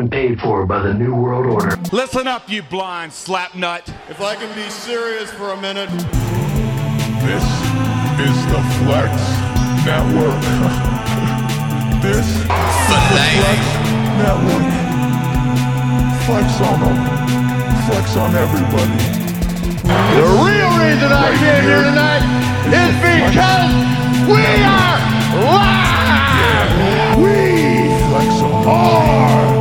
has been paid for by the New World Order. Listen up, you blind slapnut. If I can be serious for a minute. This is the Flex Network. this is the Flex Network. Flex on them. Flex on everybody. The real reason I came here tonight is because we are live! We flex are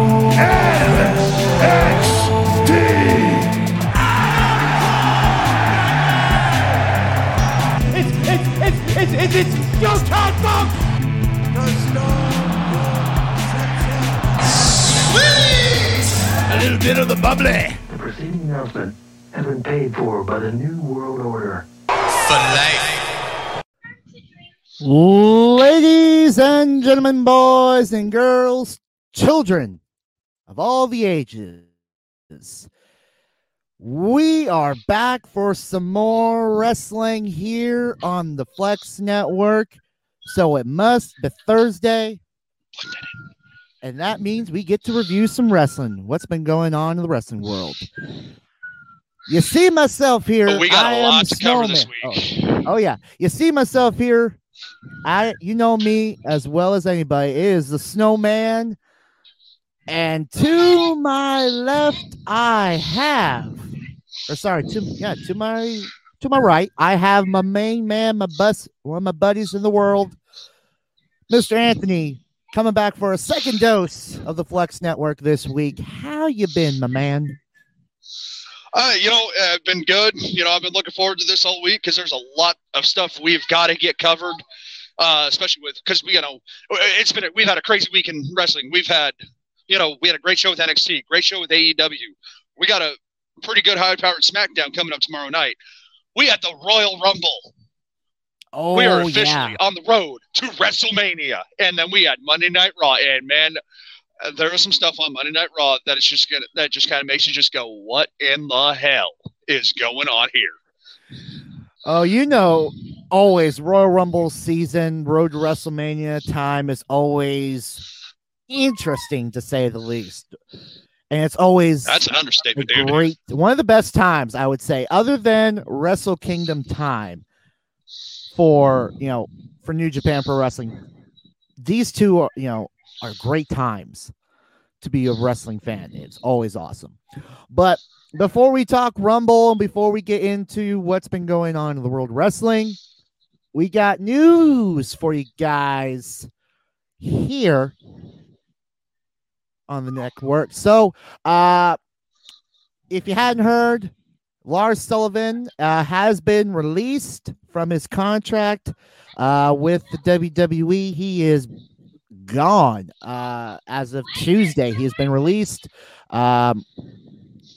Ladies and gentlemen, boys and girls, children of all the ages, we are back for some more wrestling here on the Flex Network. So it must be Thursday. And that means we get to review some wrestling. What's been going on in the wrestling world? You see myself here. But we got I a lot to cover this week. Oh. Oh yeah, you see myself here. I, you know me as well as anybody. It is the snowman, and to my left, I have, or sorry, to yeah, to my to my right, I have my main man, my bus, one of my buddies in the world, Mr. Anthony, coming back for a second dose of the Flex Network this week. How you been, my man? Uh, you know, I've been good. You know, I've been looking forward to this all week because there's a lot of stuff we've got to get covered, uh, especially with because we, you know, it's been we've had a crazy week in wrestling. We've had, you know, we had a great show with NXT, great show with AEW. We got a pretty good high-powered SmackDown coming up tomorrow night. We had the Royal Rumble. Oh, we are officially yeah. on the road to WrestleMania, and then we had Monday Night Raw. And man, uh, there was some stuff on Monday Night Raw that is just gonna that just kind of makes you just go, "What in the hell is going on here?" Oh, you know, always Royal Rumble season, Road to WrestleMania time is always interesting to say the least. And it's always That's an understatement, dude. great one of the best times I would say, other than Wrestle Kingdom time for you know for New Japan Pro Wrestling. These two are you know are great times to be a wrestling fan. It's always awesome. But before we talk Rumble and before we get into what's been going on in the world wrestling, we got news for you guys here on the network. So, uh, if you hadn't heard, Lars Sullivan uh, has been released from his contract uh, with the WWE. He is gone uh, as of Tuesday. He has been released. Um,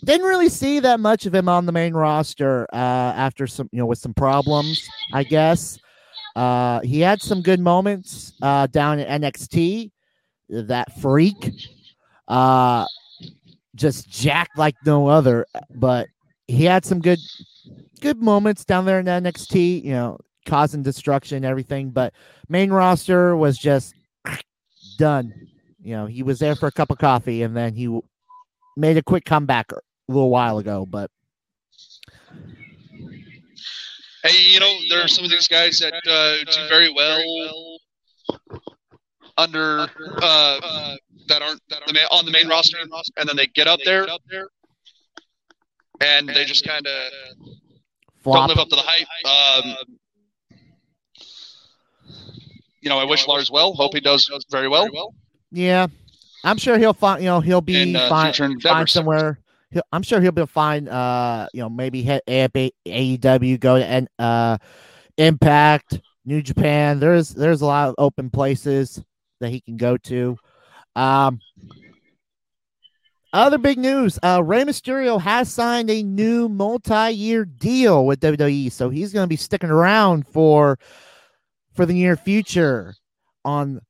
didn't really see that much of him on the main roster uh, after some, you know, with some problems, I guess. Uh, he had some good moments uh, down at NXT. That freak, uh, just jacked like no other. But he had some good, good moments down there in NXT. You know, causing destruction everything. But main roster was just done. You know, he was there for a cup of coffee and then he made a quick comeback a little while ago. But Hey, you know, there are some of these guys that uh, do very well under uh, that aren't that the ma- on the main roster, and then they get up there and they just kind of don't live up to the hype. Um, you know, I wish Lars well. Hope he does very well. Yeah, I'm sure he'll find. You know, he'll be And, uh, fine. Find somewhere. He'll, I'm sure he'll be fine. Uh, you know, maybe hit AEW, go to N- uh, Impact, New Japan. There's there's a lot of open places that he can go to. Um, other big news: uh, Rey Mysterio has signed a new multi-year deal with WWE, so he's going to be sticking around for for the near future on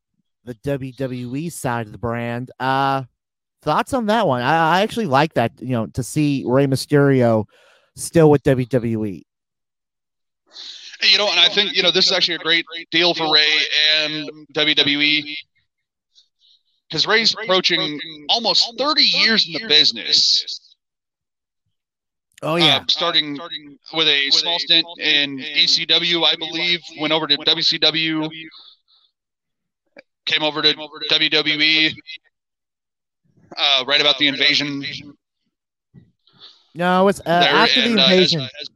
the WWE side of the brand. Uh, thoughts on that one? I, I actually like that. You know, to see Rey Mysterio still with. WWE. You know, and I think you know this is actually a great deal for Rey and WWE because Rey's approaching almost 30 years in the business. Oh yeah, Uh, starting with a small stint in ECW, I believe, went over to WCW, came over to WWE uh, right about the invasion. no, it's uh, there, after the and, uh, as- invasion. as-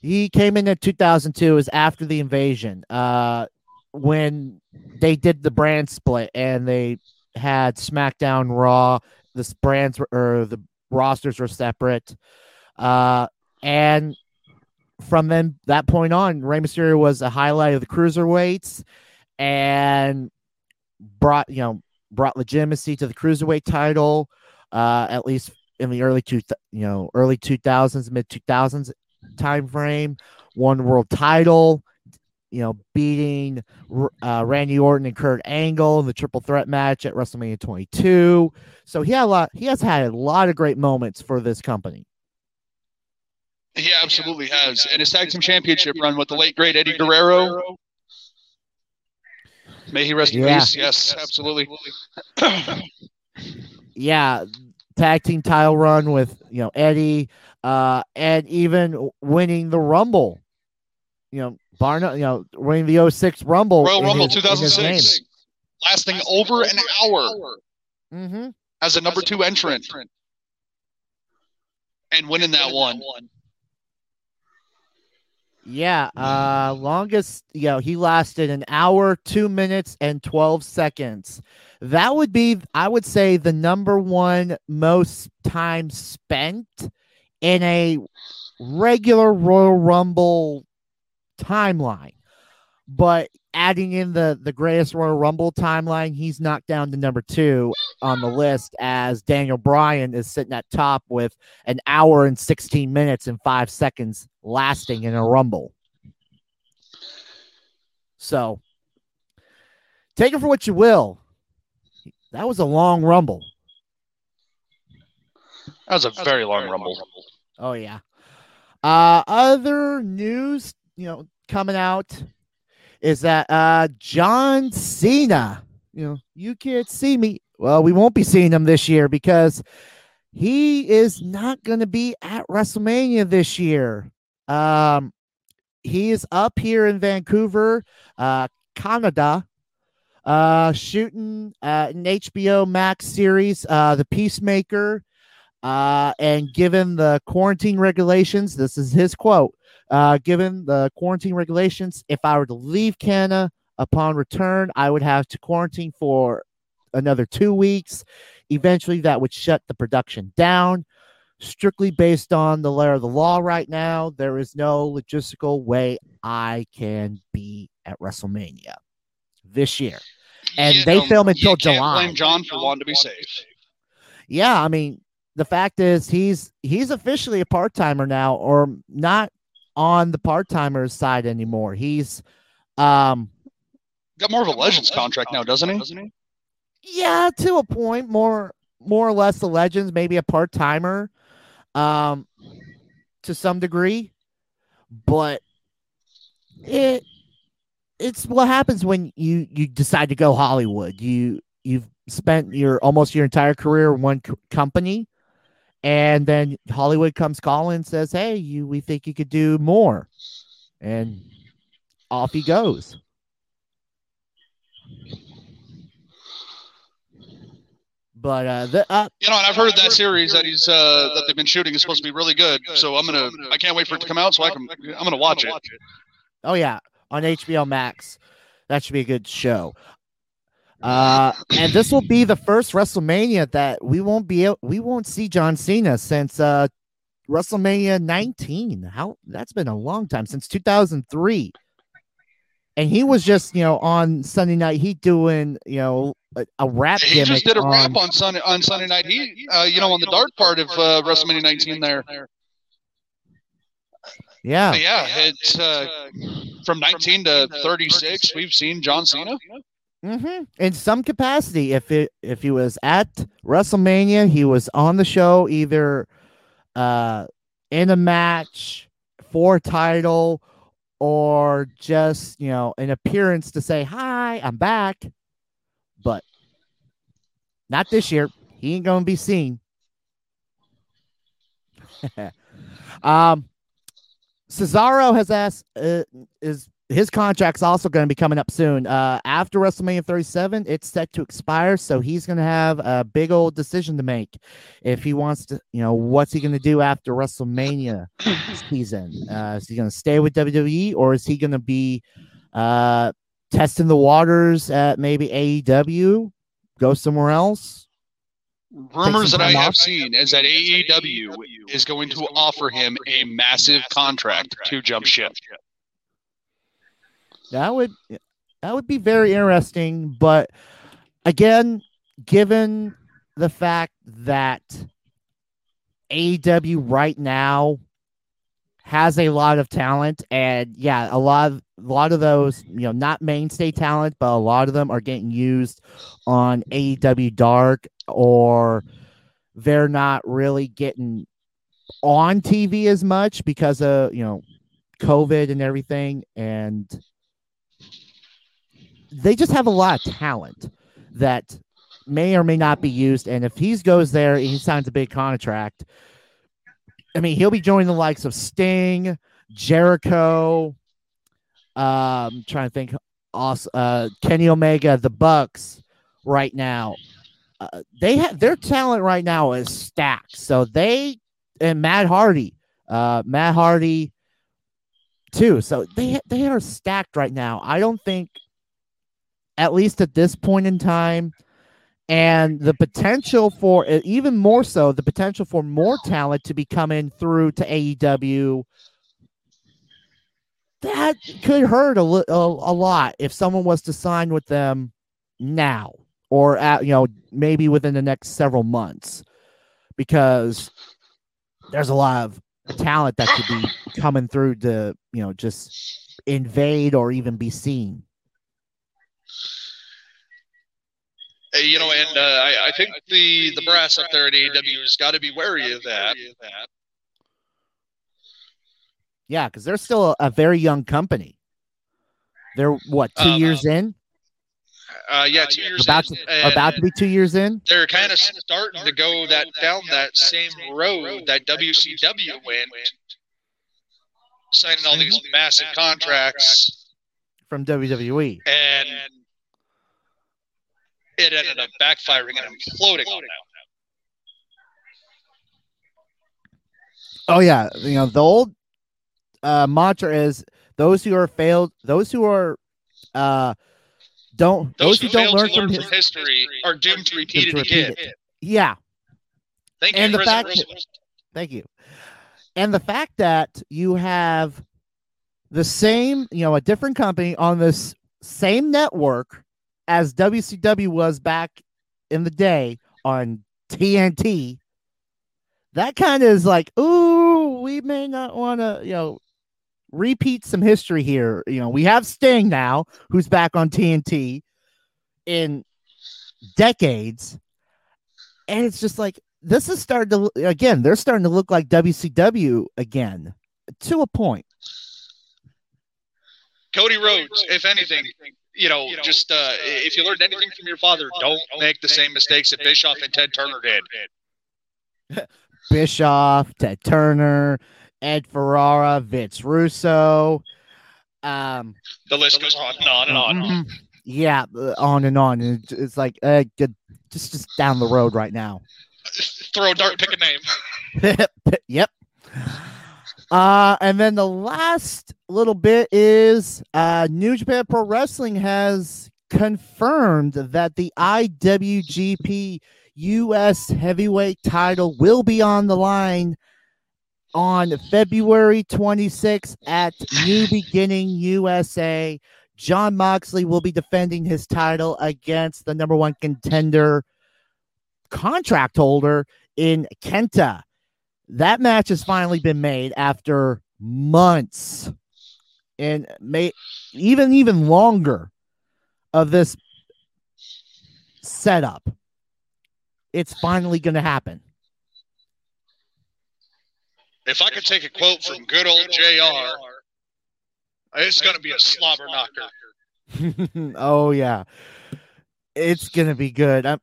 He came in in 2002. Is after the invasion. Uh, when they did the brand split and they had SmackDown, Raw. The brands were, or the rosters were separate. Uh, and from then that point on, Rey Mysterio was a highlight of the cruiserweights, and brought you know brought legitimacy to the cruiserweight title. Uh, at least in the early two you know early 2000s, mid 2000s time frame. Won world title. You know, beating uh, Randy Orton and Kurt Angle in the triple threat match at WrestleMania 22. So he had a lot. He has had a lot of great moments for this company. He absolutely has. And his tag team championship run with the late great Eddie Guerrero. May he rest in Yeah. peace. Yes, absolutely. yeah, tag team title run with you know Eddie, uh, and even winning the Rumble. You know, Barna, you know, winning the 06 Rumble. Royal Rumble his- 2006, lasting over an hour name. Mhm. as a number two entrant and winning that one. Yeah, uh, longest, you know, he lasted an hour, two minutes, and 12 seconds. That would be, I would say, the number one most time spent in a regular Royal Rumble timeline. But adding in the the greatest Royal Rumble timeline, he's knocked down to number two on the list as Daniel Bryan is sitting at top with an hour and 16 minutes and five seconds lasting in a Rumble. So take it for what you will. That was a long Rumble. That was a very long Rumble. Oh yeah. Uh other news, you know, coming out is that uh John Cena, you know, you can't see me. Well, we won't be seeing him this year because he is not going to be at WrestleMania this year. Um he is up here in Vancouver, uh Canada, uh shooting uh, an HBO Max series, uh The Peacemaker. Uh, and given the quarantine regulations, this is his quote. Uh, given the quarantine regulations, if I were to leave Canada upon return, I would have to quarantine for another two weeks. Eventually, that would shut the production down. Strictly based on the letter of the law right now, there is no logistical way I can be at WrestleMania this year. And You they know, film until July. Blame John for wanting to be safe. yeah, I mean, the fact is he's he's officially a part timer now, or not on the part timers side anymore. He's um Got more of a Legends contract now, doesn't he? yeah, to a point, more more or less the legends, maybe a part timer, um, to some degree, but it it's what happens when you you decide to go Hollywood. You you've spent your almost your entire career in one co- company, and then Hollywood comes calling and says, "Hey, you we think you could do more," and off he goes. But uh, the uh, You know, and I've heard that series that he's uh, that they've been shooting is supposed to be really good. So I'm gonna, I can't wait for it to come out so I can, I'm gonna watch it. Oh yeah, on HBO Max. That should be a good show. Uh, and this will be the first WrestleMania that we won't be able, we won't see John Cena since uh WrestleMania 19. How that's been a long time since 2003. And he was just, you know, on Sunday night he doing, you know, a, a rap He just did a on- rap on Sunday on Sunday night. He, uh, you know, on the dark part of uh, WrestleMania 19 there. Yeah. But yeah, it's uh, from 19 to 36. We've seen John Cena. Hmm In some capacity, if it if he was at WrestleMania, he was on the show either uh in a match for a title or just you know an appearance to say hi, I'm back. But Not this year. He ain't to be seen. um, Cesaro has asked, uh, is his contract's also going to be coming up soon. Uh, after WrestleMania 37, it's set to expire, so he's going to have a big old decision to make if he wants to. You know, what's he going to do after WrestleMania season? Uh, is he going to stay with WWE or is he going to be uh, testing the waters at maybe AEW? Go somewhere else? Rumors that I time have off? seen is that AEW is going to offer him a massive contract to jump ship. That would that would be very interesting, but again, given the fact that AEW right now has a lot of talent and yeah, a lot of a lot of those, you know, not mainstay talent, but a lot of them are getting used on AEW Dark or they're not really getting on TV as much because of, you know, COVID and everything. And they just have a lot of talent that may or may not be used. And if he goes there he signs a big contract, I mean, he'll be joining the likes of Sting, Jericho. Um, trying to think, uh, Kenny Omega, the Bucks, right now. Uh, they have their talent right now is stacked. So they and Matt Hardy, uh, Matt Hardy, too. So they they are stacked right now. I don't think at least at this point in time. And the potential for uh, even more so, the potential for more talent to be coming through to AEW. That could hurt a, a, a lot if someone was to sign with them now or at, you know maybe within the next several months because there's a lot of talent that could be coming through to you know just invade or even be seen. Uh, You know, and uh, I, I think the the brass up there at AEW has got to be wary of that. Yeah, because they're still a, a very young company. They're what two Um, years in? Uh, yeah, two years About in, to, about to be two years in. They're kind of starting to go that down that same road that WCW went, signing all these massive contracts, from WWE. and it ended up backfiring and imploding on. Oh yeah, you know the old uh, mantra is those who are failed, those who are uh, don't Those, those, who who don't learn to from learn his, from history are doomed to repeat to it repeat again. it. yeah. Thank And you, the President fact that- Thank you. And the fact that you have the same, you know, a different company on this same network as WCW was back in the day on TNT, that kind of is like, ooh, we may not want to, you know, repeat some history here. You know, we have Sting now, who's back on TNT in decades. And it's just like, this is starting to again they're starting to look like WCW again to a point. Cody Rhodes, if anything, you know, just uh, if you learned anything from your father, don't make the same mistakes that Bischoff and Ted Turner did. Bischoff, Ted Turner, Ed Ferrara, Vince Russo. Um, The list goes on and on and on. yeah, uh, on and on. It's- it's like uh, good- just just down the road right now. Throw a dart, pick a name. yep. Uh, and then the last little bit is uh, New Japan Pro Wrestling has confirmed that the IWGP US Heavyweight title will be on the line on February 26th at New Beginning USA. Jon Moxley will be defending his title against the number one contender contract holder in Kenta. That match has finally been made after months and may even even longer of this setup. It's finally going to happen. If I could take a quote from good old JR, it's going to be a slobber knocker. oh yeah, it's gonna be good. Um,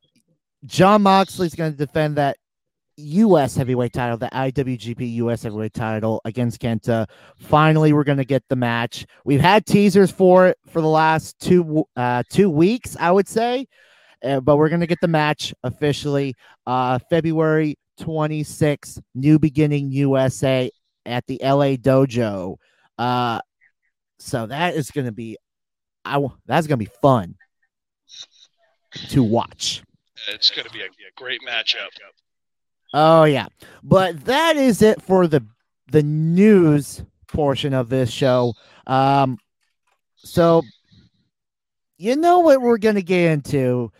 Jon Moxley's going to defend that U.S. heavyweight title, the IWGP U.S. heavyweight title against Kenta. Finally, we're going to get the match. We've had teasers for it for the last two uh, two weeks, I would say, uh, but we're going to get the match officially uh, February 26th, New Beginning USA at the LA Dojo. Uh, so that is going to be, I that's going to be fun to watch. It's going to be a, a great matchup. Oh yeah. But that is it for the the news portion of this show. Um so you know what we're going to get into.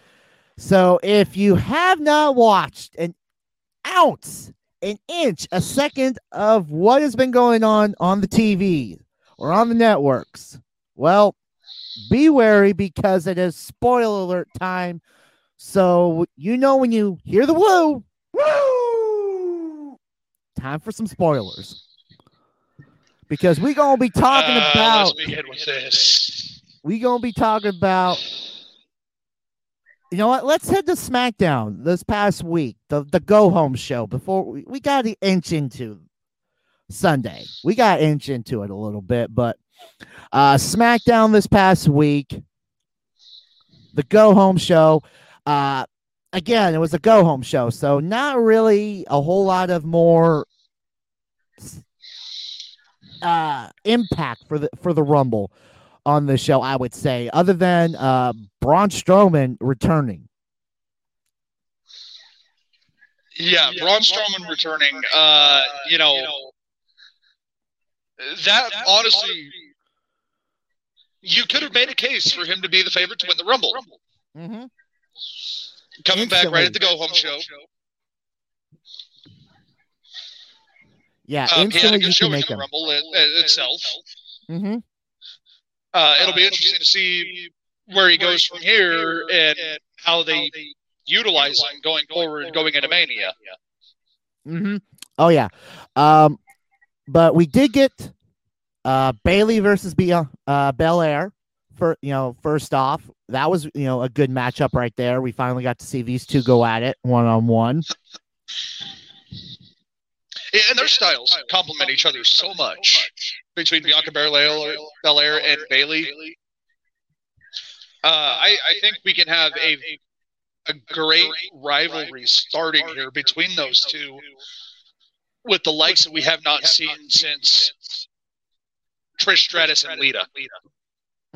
So if you have not watched an ounce, an inch, a second of what has been going on on the TV or on the networks, well, be wary because it is spoiler alert time. So you know when you hear the woo, time for some spoilers. Because we're gonna be talking Uh, about Let's begin with this. we gonna be talking about you know what let's head to smackdown this past week the the go home show before we, we got to inch into sunday we got inch into it a little bit but uh smackdown this past week the go home show uh again it was a go home show so not really a whole lot of more uh impact for the for the rumble on the show, I would say, other than uh, Braun Strowman returning. Yeah, Braun Strowman returning. Uh, you know, that honestly, you could have made a case for him to be the favorite to win the Rumble. Mm-hmm. Coming back right at the go home show. Yeah, Um, he had a instantly good you can in make the. Rumble it, it- itself. Mm-hmm. Uh, it'll be interesting to see where he goes from here and how they utilize him going forward, going into Mania. Mm-hmm. Oh yeah. Um, but we did get uh Bayley versus Bia uh Belair for you know first off that was you know a good matchup right there. We finally got to see these two go at it one on one. And their styles complement each other so much between Bianca Belair, Belair and Bayley. Uh, I, I think we can have a a great rivalry starting here between those two, with the likes that we have not seen since Trish Stratus and Lita.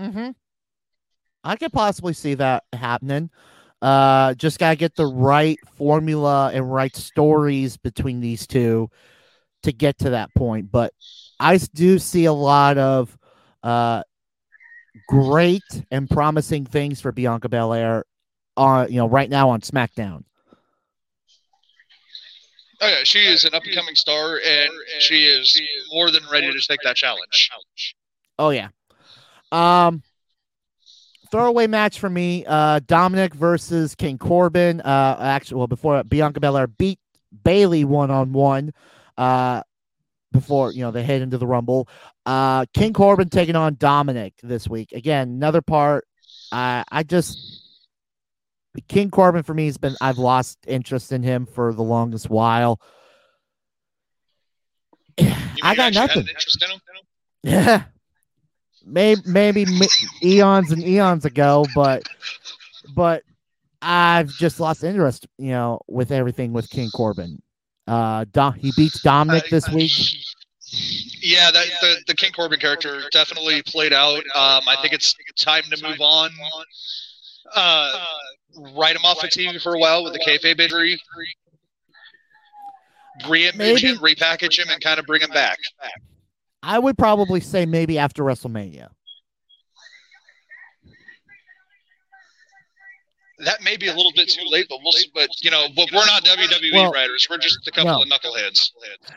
Mm-hmm. I could possibly see that happening. Uh, just gotta get the right formula and right stories between these two to get to that point. But I do see a lot of uh great and promising things for Bianca Belair on you know right now on SmackDown. Oh yeah, she is an up and coming star, and she is more than ready to take that challenge. Oh yeah. Um throwaway match for me. Uh Dominic versus King Corbin. Uh actually well before Bianca Belair beat Bayley one on one. Uh before you know they head into the rumble. Uh King Corbin taking on Dominic this week. Again, another part. I I just King Corbin for me has been I've lost interest in him for the longest while. I got nothing. an interest in him? Yeah. Maybe maybe eons and eons ago, but but I've just lost interest, you know, with everything with King Corbin. Uh, Dom- he beats Dominic this week. Yeah, that the, the King Corbin character definitely played out. Um, I think it's time to move on. Uh, write him off of TV for a while with the kayfabe injury. Reimage Maybe- him, repackage him, and kind of bring him back. I would probably say maybe after WrestleMania. That may be a little bit too late, but we'll. But you know, but we're not WWE Well, writers. We're just a couple no. of knuckleheads.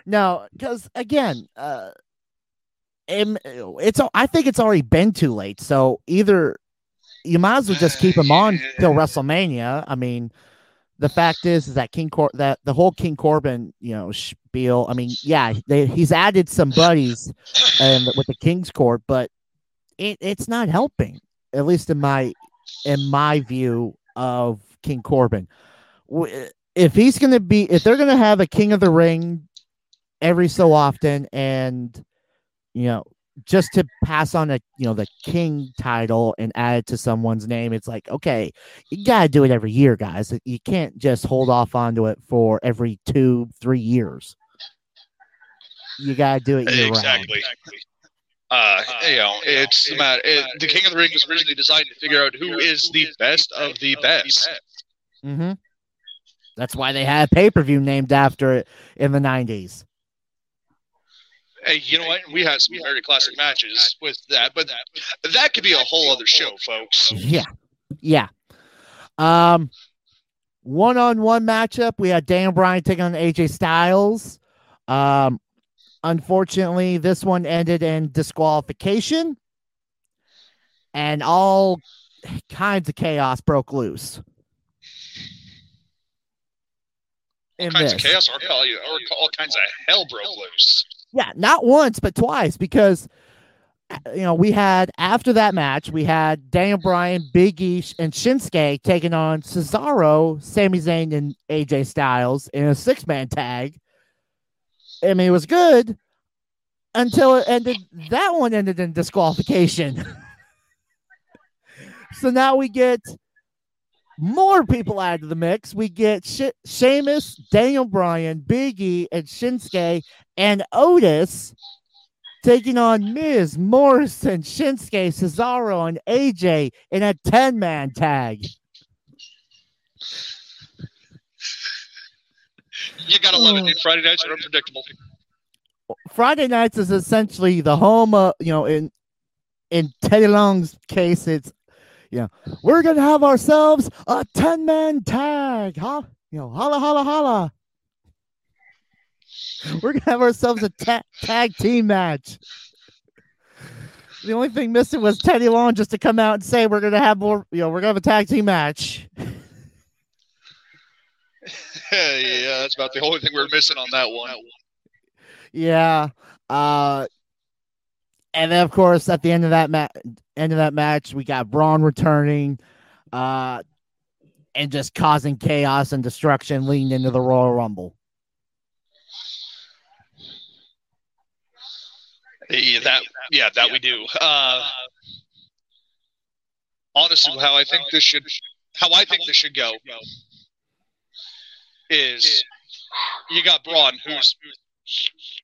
No, because again, uh, it's I think it's already been too late. So either you might as well just keep him on till WrestleMania. I mean, the fact is, is that King Cor- that the whole King Corbin, you know, spiel. I mean, yeah, they, he's added some buddies and with the King's Court, but it, it's not helping. At least in my in my view of King Corbin. if he's going to be, if they're going to have a King of the Ring every so often, and you know, just to pass on a you know the King title and add it to someone's name, it's like okay, you got to do it every year, guys. You can't just hold off onto it for every two, three years. You got to do it year round. Exactly. Uh, you know, it's the matter. It, the King of the Ring was originally designed to figure out who is the best of the best. Mm-hmm. That's why they had pay per view named after it in the nineties. Hey, you know what? We had some very classic matches with that, but that, that could be a whole other show, folks. Yeah, yeah. Um, one on one matchup. We had Dan Bryan taking on AJ Styles. Um, unfortunately, this one ended in disqualification, and all kinds of chaos broke loose. All kinds this. of chaos, or, all, or all kinds of hell broke loose. Yeah, not once, but twice because you know, we had after that match, we had Daniel Bryan, Big E, and Shinsuke taking on Cesaro, Sami Zayn, and AJ Styles in a six man tag. I mean, it was good until it ended. That one ended in disqualification. so now we get more people added to the mix. We get She- Sheamus, Daniel Bryan, Big E, and Shinsuke, and Otis taking on Miz, Morrison, Shinsuke, Cesaro, and AJ in a 10 man tag. You gotta love it. dude. Friday nights are unpredictable. Friday nights is essentially the home of, you know, in in Teddy Long's case, it's, know, we're going to have ourselves a 10 man tag, huh? You know, holla, holla, holla. We're going to have ourselves a ta- tag team match. The only thing missing was Teddy Long just to come out and say we're going to have more, you know, we're going to have a tag team match. yeah, that's about the only thing we're missing on that one. Yeah. Uh and then of course at the end of that match end of that match we got Braun returning uh and just causing chaos and destruction leading into the Royal Rumble. Yeah, that yeah, that we do. Uh, honestly, how I think this should, how I think this should go, is you got Braun, who's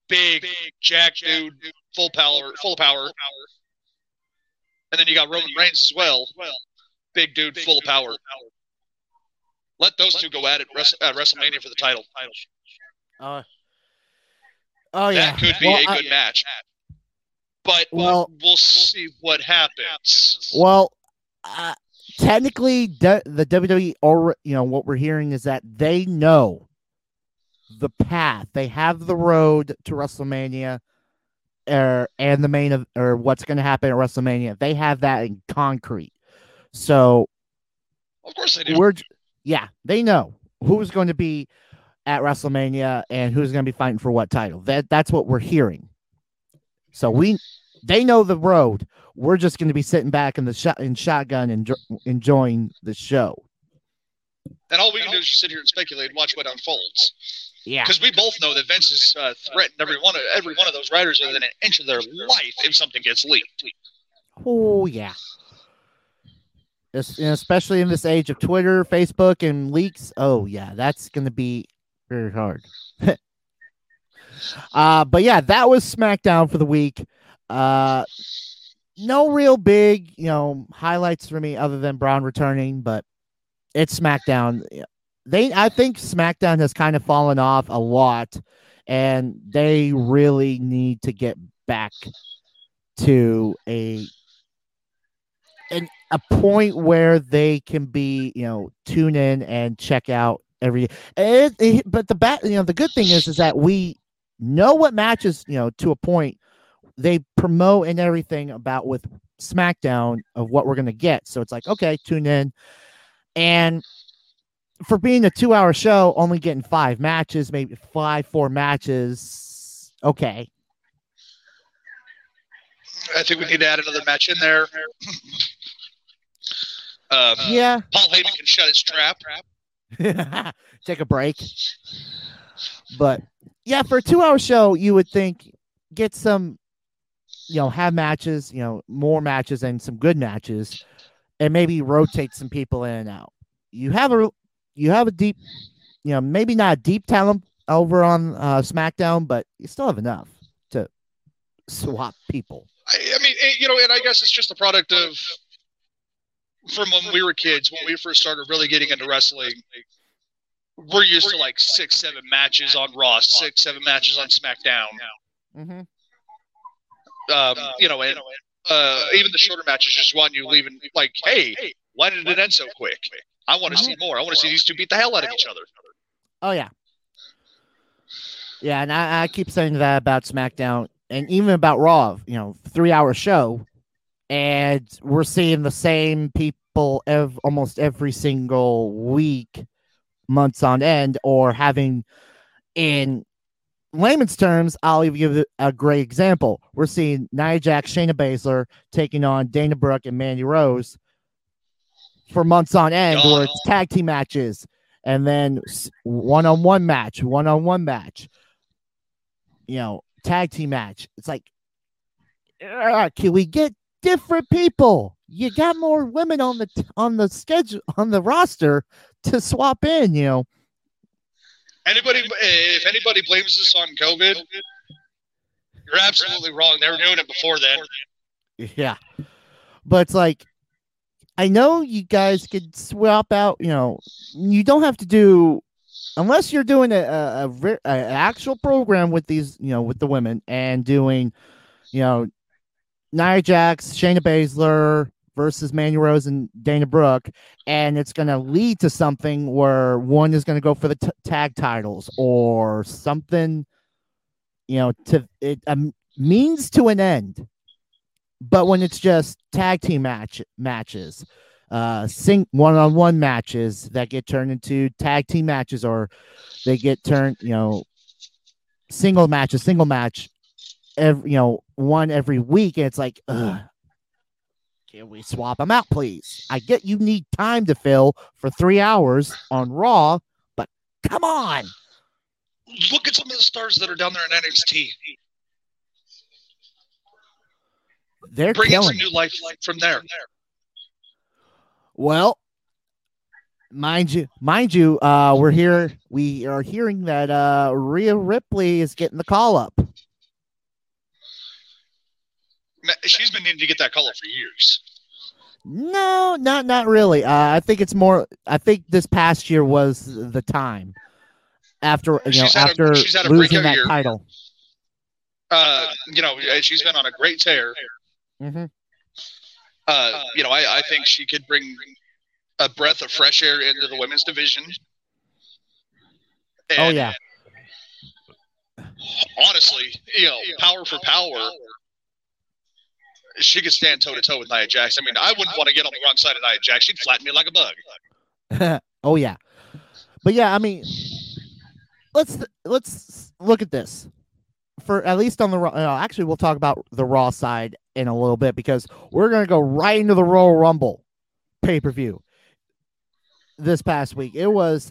big, jack dude, full power, full power, and then you got Roman Reigns as well, big dude, full of power. Let those two go at it at WrestleMania for the title. Uh, oh yeah. That could be Well, a I- good match. But Well- we'll see what happens. Well, uh, technically, de- the WWE, or you know, what we're hearing is that they know the path. They have the road to WrestleMania, er, and the main of, or what's going to happen at WrestleMania. They have that in concrete. So Of course they do. we're, yeah, they know who's going to be at WrestleMania and who's going to be fighting for what title. That that's what we're hearing. So we, they know the road. We're just going to be sitting back in the shot in shotgun and enjo- enjoying the show. And all we can do is just sit here and speculate and watch what unfolds. Yeah, Because we both know that Vince has uh, threatened every one of every one of those writers within an inch of their life if something gets leaked. oh yeah. Especially in this age of Twitter, Facebook, and leaks. Oh yeah, that's going to be very hard. uh, but yeah, that was SmackDown for the week. Uh, no real big, you know, highlights for me other than Braun returning, but it's SmackDown. They, I think SmackDown has kind of fallen off a lot, and they really need to get back to a an a point where they can be, you know, tune in and check out every. It, it- but the bat, you know, the good thing is, is that we know what matches, you know, to a point. They promote and everything about with SmackDown of what we're gonna get. So it's like, okay, tune in, and for being a two-hour show, only getting five matches, maybe five, four matches. Okay, I think we need to add another match in there. um, yeah, Paul Heyman can shut his trap. take a break. But yeah, for a two-hour show, you would think get some, you know, have matches, you know, more matches and some good matches, and maybe rotate some people in and out. You have a you have a deep, you know, maybe not a deep talent over on uh, SmackDown, but you still have enough to swap people. I, I mean, it, you know, and I guess it's just a product of from when we were kids, when we first started really getting into wrestling. We're used to like six, seven matches on Raw, six, seven matches on SmackDown. Mm-hmm. Um, you know, and uh, even the shorter matches just want you leaving like, hey, why did it end so quick? I want to see more. I want to see these two beat the hell out of each other. Oh yeah, yeah, and I, I keep saying that about SmackDown and even about Raw. You know, three hour show, and we're seeing the same people ev- almost every single week, months on end, or having in layman's terms, I'll even give a great example. We're seeing Nia Jax, Shayna Baszler taking on Dana Brooke and Mandy Rose for months on end, where it's tag team matches and then one on one match, one on one match, you know, tag team match. It's like, can we get different people? You got more women on the on the schedule on the roster to swap in, you know. Anybody, if anybody blames this on COVID, you're absolutely wrong. They were doing it before then. Yeah, but it's like I know you guys could swap out. You know, you don't have to do unless you're doing a, a, a, a actual program with these. You know, with the women and doing, you know, Nia Jax, Shayna Baszler versus Mandy Rose and Dana Brooke, and it's going to lead to something where one is going to go for the t- tag titles or something. You know, to it um, means to an end but when it's just tag team match matches, uh, sing one-on-one matches that get turned into tag team matches, or they get turned, you know, single match, a single match, every you know, one every week, and it's like, ugh, can we swap them out, please? I get you need time to fill for three hours on Raw, but come on. Look at some of the stars that are down there in NXT. They're bringing killing new life from there. Well, mind you, mind you, uh, we're here. We are hearing that uh, Rhea Ripley is getting the call up. She's been needing to get that call up for years. No, not not really. Uh, I think it's more. I think this past year was the time after you know She's after a losing that year. title. Uh, you know, she's been on a great tear. Mm-hmm. Uh, you know, I, I think she could bring a breath of fresh air into the women's division. Oh yeah, honestly, you know, power for power, she could stand toe to toe with Nia Jax. I mean, I wouldn't want to get on the wrong side of Nia Jax. She'd flatten me like a bug. oh yeah, but yeah, I mean, let's let's look at this for at least on the Raw. Uh, actually, we'll talk about the Raw side in a little bit because we're gonna go right into the Royal Rumble pay per view this past week. It was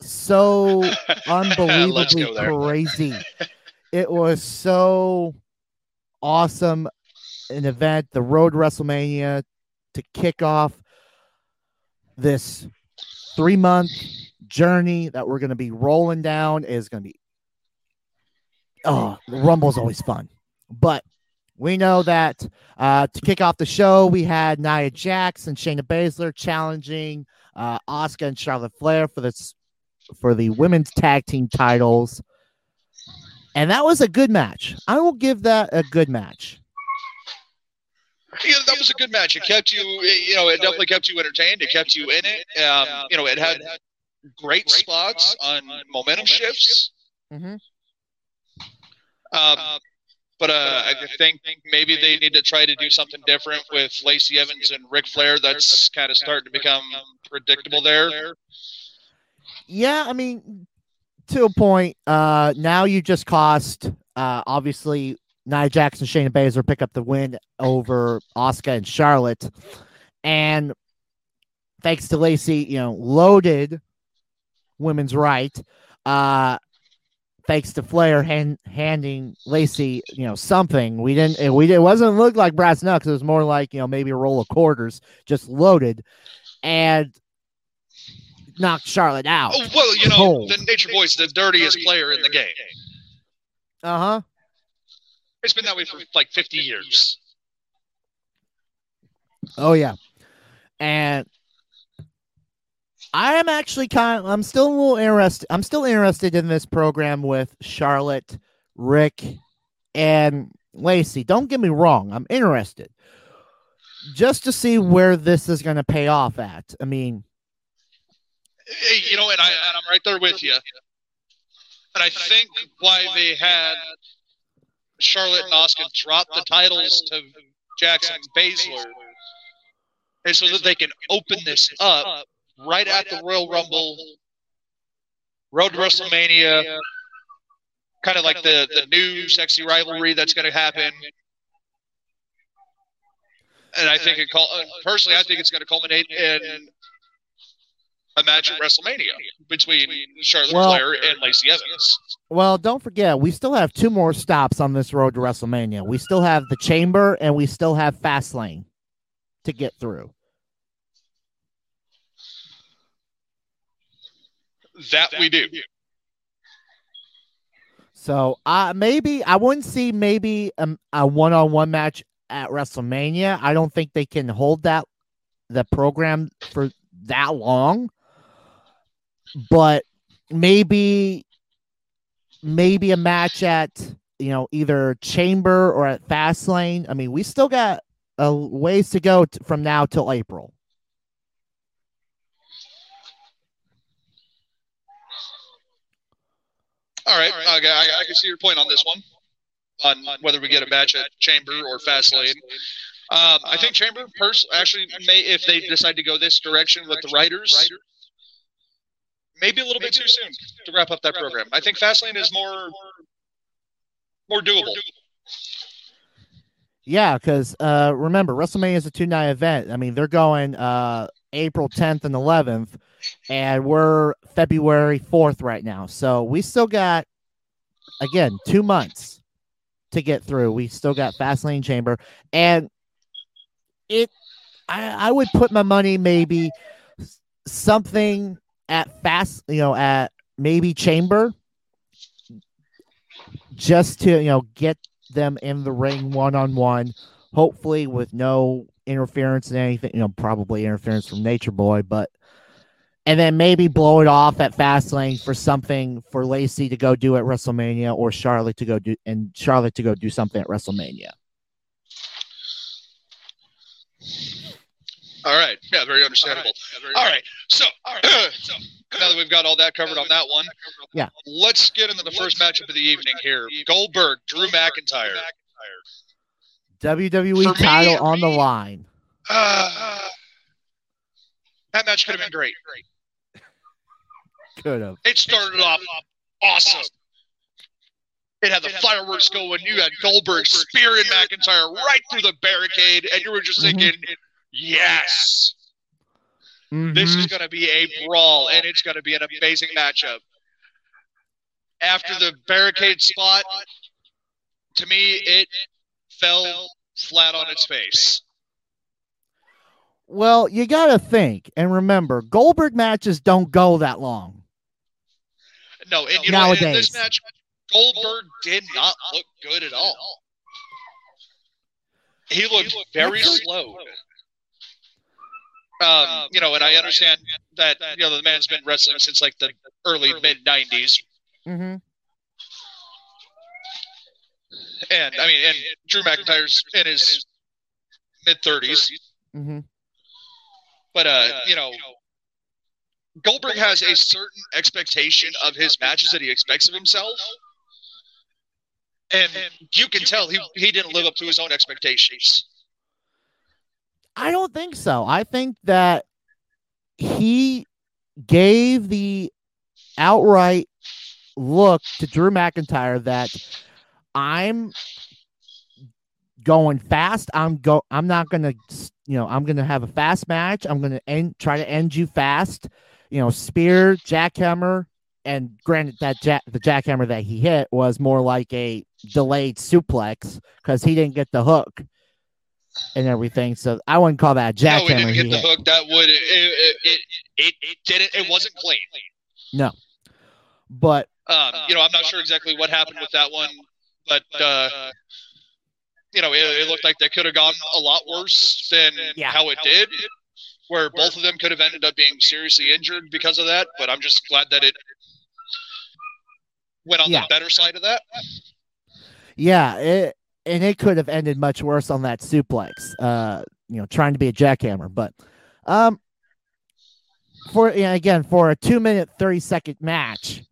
so unbelievably crazy. It was so awesome an event, the Road to WrestleMania, to kick off this three month journey that we're going to be rolling down is going to be. Oh, Rumble's always fun. But we know that uh, to kick off the show, we had Nia Jax and Shayna Baszler challenging uh, Asuka and Charlotte Flair for this for the women's tag team titles. And that was a good match. I will give that a good match. Yeah, that was a good match. It kept you, you know, it definitely kept you entertained. It kept you in it. Um, you know, it had great spots on momentum shifts. Mhm. Um, but uh, I think maybe they need to try to do something different with Lacey Evans and Ric Flair. That's kind of starting to become predictable there. Yeah, I mean, to a point. Uh, now you just cost uh, obviously Nia Jackson, Shayna Baszler pick up the win over Asuka and Charlotte, and thanks to Lacey, you know, loaded women's right. Uh, thanks to Flair hand, handing Lacey, you know, something. We didn't, it, we it wasn't look like brass knucks. It was more like you know maybe a roll of quarters just loaded, and knocked Charlotte out. Oh, well, you know, Cold. the Nature Boy's the dirtiest player in the game. Uh huh. It's been that way for like 50 years. Oh yeah, and I am actually kind. Of, I'm still a little interested. I'm still interested in this program with Charlotte, Rick, and Lacey. Don't get me wrong. I'm interested, just to see where this is going to pay off at. I mean, Hey, You know, and, I, I'm right there with you. And I think why they had Charlotte and Asuka drop the titles to Jax and Baszler is so that they can open this up right at the Royal Rumble, Road to WrestleMania, kind of like the, the new sexy rivalry that's going to happen. And I think it call uh, personally, I think it's going to culminate in a match at WrestleMania between Charlotte Well- Flair and Lacey Evans. well, don't forget we still have two more stops on this road to WrestleMania. We still have the Chamber and we still have Fastlane to get through. That we do. So uh maybe I wouldn't see maybe um, a one-on-one match at WrestleMania. I don't think they can hold that the program for that long. But maybe maybe a match at you know either Chamber or at Fastlane. I mean, we still got a ways to go t- from now till April. All right, okay, I, I can see your point on this one, on whether we get a match at Chamber or Fastlane. Um, I think Chamber pers- actually may, if they decide to go this direction with the writers, maybe a little bit too soon to wrap up that program. I think Fastlane is more more doable. Yeah, because uh, remember, WrestleMania is a two night event. I mean, they're going uh, April 10th and 11th, and we're February 4th right now. So we still got, again, two months to get through. We still got Fastlane Chamber, and it, I, I would put my money maybe something at Fast, you know, at maybe Chamber, just to you know get them in the ring one on one, hopefully with no interference and anything, you know, probably interference from Nature Boy, but and then maybe blow it off at Fastlane for something for Lacey to go do at WrestleMania or Charlotte to go do and Charlotte to go do something at WrestleMania. All right, yeah, very understandable. All right, so, so now that we've got all that covered on that one, Yeah. let's get into the first matchup of the evening here: Goldberg, Drew McIntyre. WWE For me- title on the line. Uh, that match could have been great. Could have. It started off awesome. It had the fireworks going. You had Goldberg spearing McIntyre right through the barricade, and you were just Mhm. thinking, yes, this is going to be a brawl, and it's going to be an amazing matchup. After the barricade spot, to me, it fell flat on its face. Well, you got to think and remember Goldberg matches don't go that long. No, and you know, in this match, Goldberg did not look good at all. He looked very slow. Um, you know, and I understand that you know the man's been wrestling since like the early mid '90s, Mm-hmm. and I mean, and Drew McIntyre's in his mid 30s, Mm-hmm. but uh, you know, Goldberg has a certain expectation of his matches that he expects of himself. And you can tell he, he didn't live up to his own expectations. I don't think so. I think that he gave the outright look to Drew McIntyre that I'm going fast. I'm go. I'm not gonna. You know, I'm gonna have a fast match. I'm gonna end. Try to end you fast. You know, spear, jackhammer, and granted that jack the jackhammer that he hit was more like a delayed suplex because he didn't get the hook and everything. So I wouldn't call that No, jackhammer. we didn't get the hit. hook. That would it it, it it it didn't. It wasn't clean. No, but Um, you know, I'm not sure exactly what happened with that one, but uh, you know, it, it looked like they could have gone a lot worse than Yeah. how it did. Where both of them could have ended up being seriously injured because of that, but I'm just glad that it went on Yeah. the better side of that. yeah, it and it could have ended much worse on that suplex. Uh, you know, trying to be a jackhammer, but um, for yeah, again for a two minute thirty second match,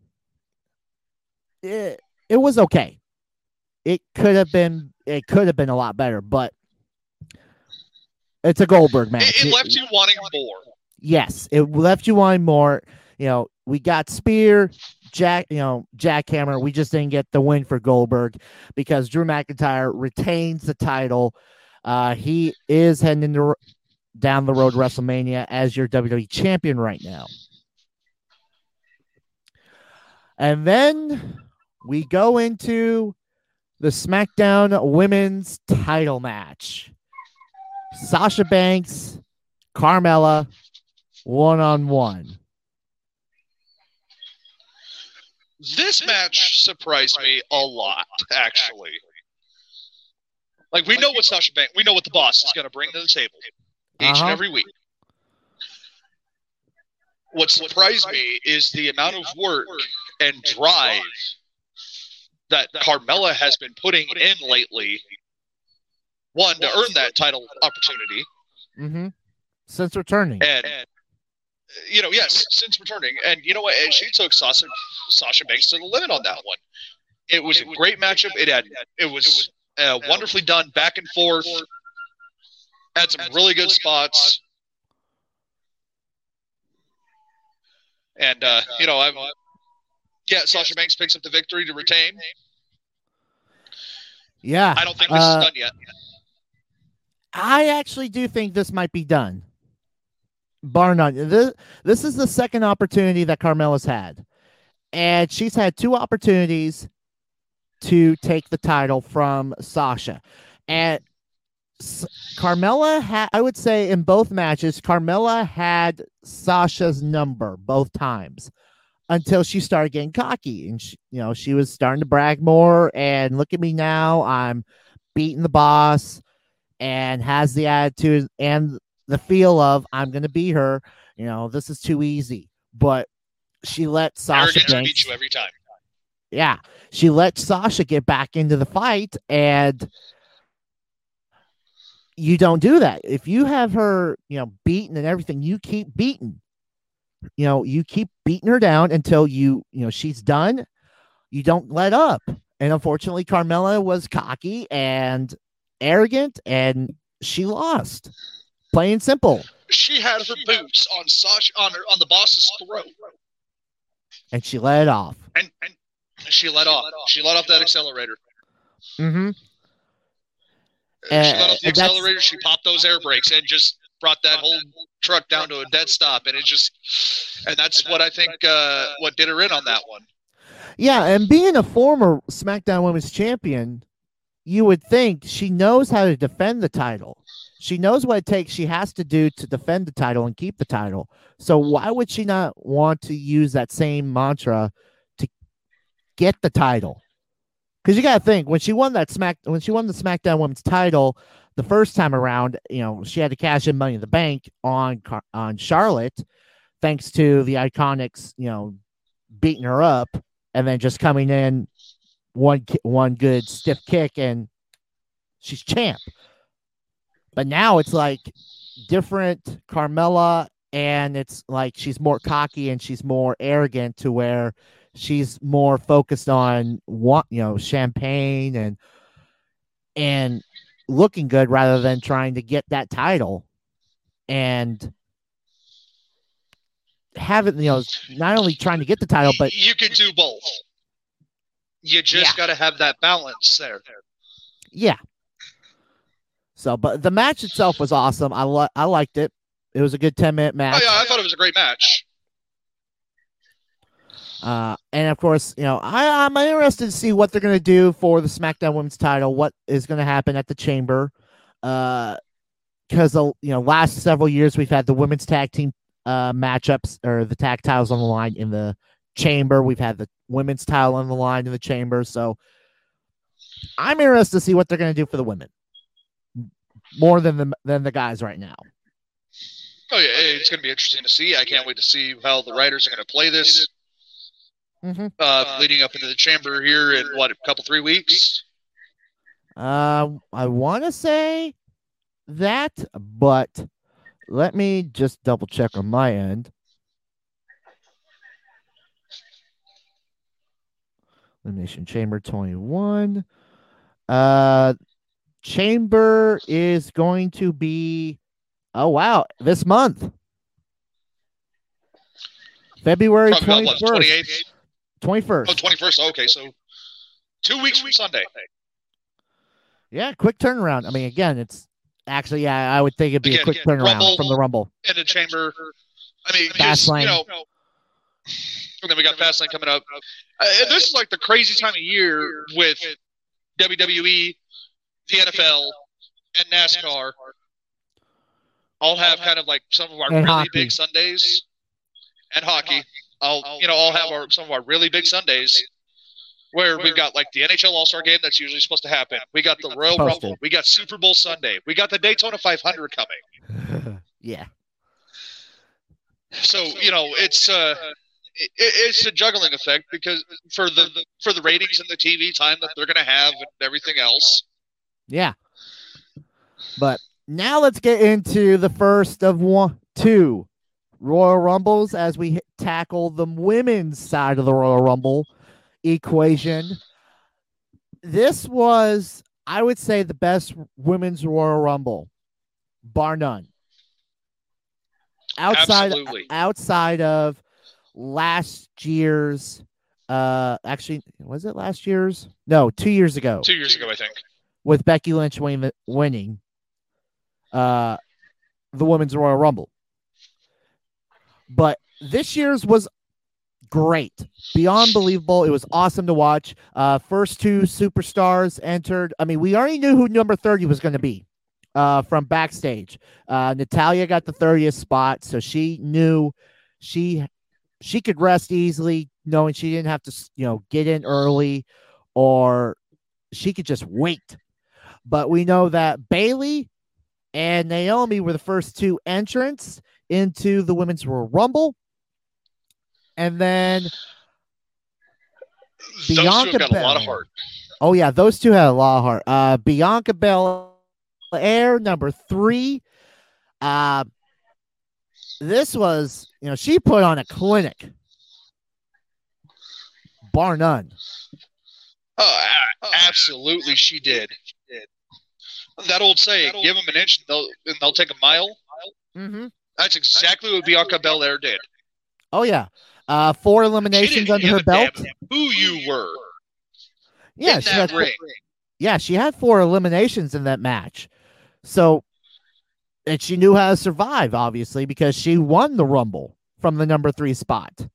it it was okay. It could have been it could have been a lot better, but it's a Goldberg match. It, it left you wanting more. yes, it left you wanting more. You know, we got Spear, Jack, you know, Jackhammer. We just didn't get the win for Goldberg because Drew McIntyre retains the title. Uh, he is heading into down the road to WrestleMania as your WWE champion right now. And then we go into the SmackDown Women's Title match. Sasha Banks, Carmella, one on one. This match surprised me a lot, actually. Like we know what Sasha Banks, we know what the boss is going to bring to the table each Uh-huh. and every week. What surprised me is the amount of work and drive that Carmella has been putting in lately. One to earn that title opportunity, Mm-hmm. Since returning. and you know, yes, since returning, and you know what, and she took Sasha Sasha Banks to the limit on that one. It was a great matchup. It had it was uh, wonderfully done, back and forth. Had some really good spots, and uh, you know, I'm yeah, Sasha Banks picks up the victory to retain. Yeah. I don't think this Uh, is done yet. I actually do think this might be done. Bar none. This, this is the second opportunity that Carmella's had. And she's had two opportunities to take the title from Sasha. And Carmella had, I would say in both matches, Carmella had Sasha's number both times until she started getting cocky. And, she, you know, she was starting to brag more. And look at me now. I'm beating the boss and has the attitude and the feel of I'm going to beat her. You know, this is too easy. But she let Sasha Banks, every time. yeah, she let Sasha get back into the fight, and you don't do that. If you have her, you know, beaten and everything, you keep beating. You know, you keep beating her down until you, you know, she's done. You don't let up. And unfortunately, Carmella was cocky and arrogant, and she lost. Plain and simple. She had her boots on Sasha on her on the boss's throat, And she let it off. and and she let off. She let off that accelerator. Mm-hmm. she let off the accelerator. She popped those air brakes and just brought that whole truck down to a dead stop. And it just, and that's what I think uh, what did her in on that one. Yeah, and being a former SmackDown Women's Champion, you would think she knows how to defend the title. She knows what it takes she has to do to defend the title and keep the title. So why would she not want to use that same mantra to get the title? Because you got to think when she won that Smack when she won the SmackDown Women's title the first time around, you know she had to cash in Money in the Bank on on Charlotte, thanks to the Iconics, you know, beating her up and then just coming in one one good stiff kick and she's champ. But now it's like different Carmella and it's like she's more cocky and she's more arrogant to where she's more focused on what you know champagne and and looking good rather than trying to get that title and having you know not only trying to get the title but you can do both. You just Yeah. got to have that balance there. Yeah. So, but the match itself was awesome. I li- I liked it. It was a good ten minute Oh match. yeah, I thought it was a great match. Uh, and of course, you know, I, I'm interested to see what they're going to do for the SmackDown Women's title. What is going to happen at the Chamber? Uh, because you know, last several years we've had the women's tag team uh matchups or the tag titles on the line in the Chamber. We've had the women's title on the line in the Chamber. So I'm interested to see what they're going to do for the women more than the than the guys right now. Oh yeah, it's going to be interesting to see. I can't wait to see how the writers are going to play this. Mm-hmm. Uh, leading up into the chamber here in what a couple three weeks. Uh, I want to say that, but let me just double check on my end. Elimination Chamber 21. Uh, Chamber is going to be, oh, wow, this month. February Probably about, what, 21st. 28th? 21st. Oh, 21st. Okay, so two weeks from Sunday. Yeah, quick turnaround. I mean, again, it's actually, yeah, I would think it'd be Again, a quick again, turnaround Rumble. from the Rumble. In the chamber. I mean, you know, and then we got Fastlane coming up. Uh, and this is like the crazy time of year with WWE, the NFL, and NASCAR. All have kind of like some of our And really hockey. big Sundays, and hockey. I'll you know all have our some of our really big Sundays where we've got like the NHL All Star Game that's usually supposed to happen. We got the Royal Supposed Rumble. We got Super Bowl Sunday. We got the Daytona 500 coming. yeah. So you know it's uh it, it's a juggling effect because for the for the ratings and the TV time that they're going to have and everything else. Yeah. But now let's get into the first of one, two Royal Rumbles as we hit, tackle the women's side of the Royal Rumble equation. This was, I would say, the best women's Royal Rumble, bar none. Outside, Absolutely. outside of last year's, uh, actually, was it last year's? No, two years ago Two years ago, I think. with Becky Lynch win- winning uh, the Women's Royal Rumble. But this year's was great, beyond believable. It was awesome to watch. Uh, first two superstars entered. I mean, we already knew who number 30 was going to be uh, from backstage. Uh, Natalya got the 30th spot, so she knew she she could rest easily, knowing she didn't have to, you know, get in early or she could just wait. But we know that Bayley and Naomi were the first two entrants into the Women's Royal Rumble. And then, Those Bianca have got a lot of Belair. heart. oh, yeah, those two had a lot of heart. Uh, Bianca Belair, number three. Uh, this was, you know, she put on a clinic, bar none. Oh, a- absolutely, she did. That old saying, "Give them an inch, and they'll and they'll take a mile." Mm-hmm. That's exactly what Bianca Belair did. Oh, yeah. Uh, four eliminations under her belt. who you were Yeah, in she that had ring. yeah, she had four eliminations in that match. So, and she knew how to survive, obviously, because she won the Rumble from the number three spot.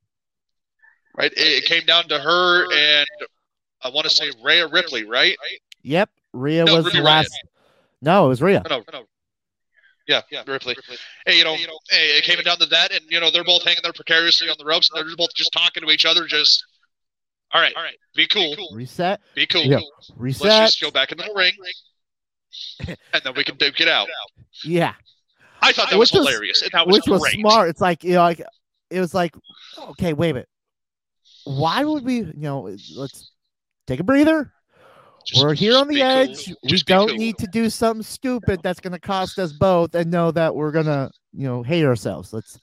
Right? It, it came down to her and I want to say Rhea Ripley, right? Yep, Rhea No, was Ruby the last. No, it was Rhea. No, no. Yeah, yeah, Ripley. Hey, you know, hey, it came down to that, and you know they're both hanging there precariously on the ropes, and they're both just talking to each other. Just, all right, all right, be cool, Reset, be cool. Yeah. Let's just go back into the ring, and then we can duke it out. Yeah, I thought that Which was was- hilarious, and that was which was smart. It's like you know, like it was like, okay, wait a minute. Why would we? You know, let's take a breather. Just- We're here on the be cool. edge. We Just don't cool. need to do something stupid that's going to cost us both and know that we're going to, you know, hate ourselves. Let's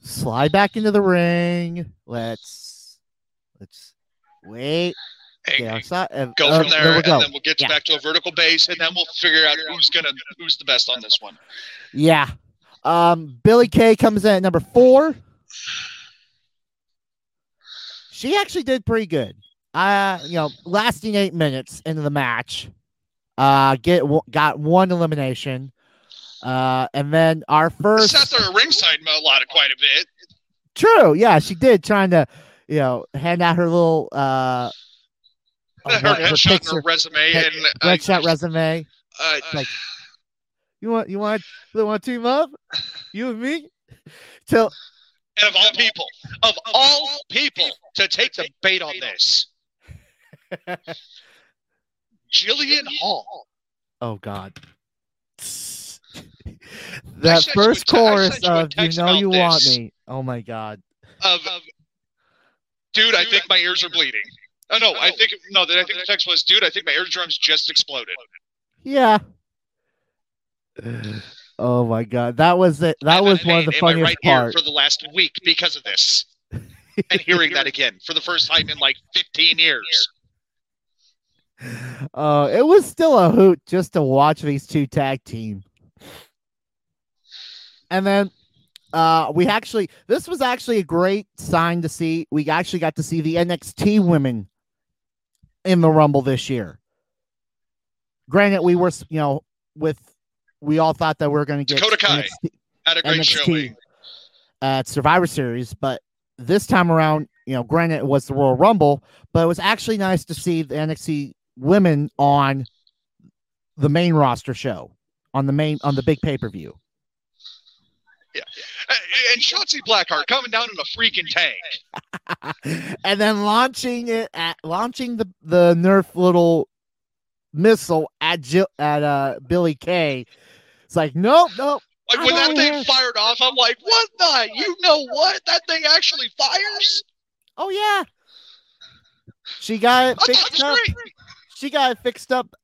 slide back into the ring. Let's let's wait. Hey, Get outside. and- go uh, from there, we and go. then we'll get Yeah. back to a vertical base, and then we'll figure out who's gonna who's the best on this one. Yeah. Um, Billie Kay comes in at number four. She actually did pretty good. Uh, you know, lasting eight minutes into the match. Uh, get got one elimination. Uh, and then our first Sat there at ringside a lot of quite a bit. True. Yeah, she did trying to, you know, hand out her little uh, uh, her her headshot picture, her resume head- and headshot resume. uh, like, You want you want you want to team up? You and me? Till and of all people, of all people, to take the bait on this, Jillian Hall. oh god. That sent you a first chorus you of "You know you want me." Oh my god. Of, dude, I think my ears are bleeding. Oh no, I think no. I think the text was, dude, I think my eardrums just exploded. Yeah. Oh my god, that was it. That was one of the funniest right parts. for the last week because of this, and hearing that again for the first time in like 15 years. Uh, it was still a hoot just to watch these two tag team. And then uh, we actually, this was actually a great sign to see. We actually got to see the NXT women in the Rumble this year. Granted, we were, you know, with, we all thought that we were going to get Dakota Kai. NXT Had a great NXT showing. at Survivor Series, but this time around, you know, granted it was the Royal Rumble, but it was actually nice to see the NXT women on the main roster show on the main on the big pay per view. Uh, And Shotzi Blackheart coming down in a freaking tank. and then launching it at launching the the Nerf little missile at Jill, at uh Billie Kay. It's like nope, nope. Like when that thing fired off, I'm like, what the? You know what? That thing actually fires? Oh yeah. She got it I thought it fixed up. great. she got it fixed up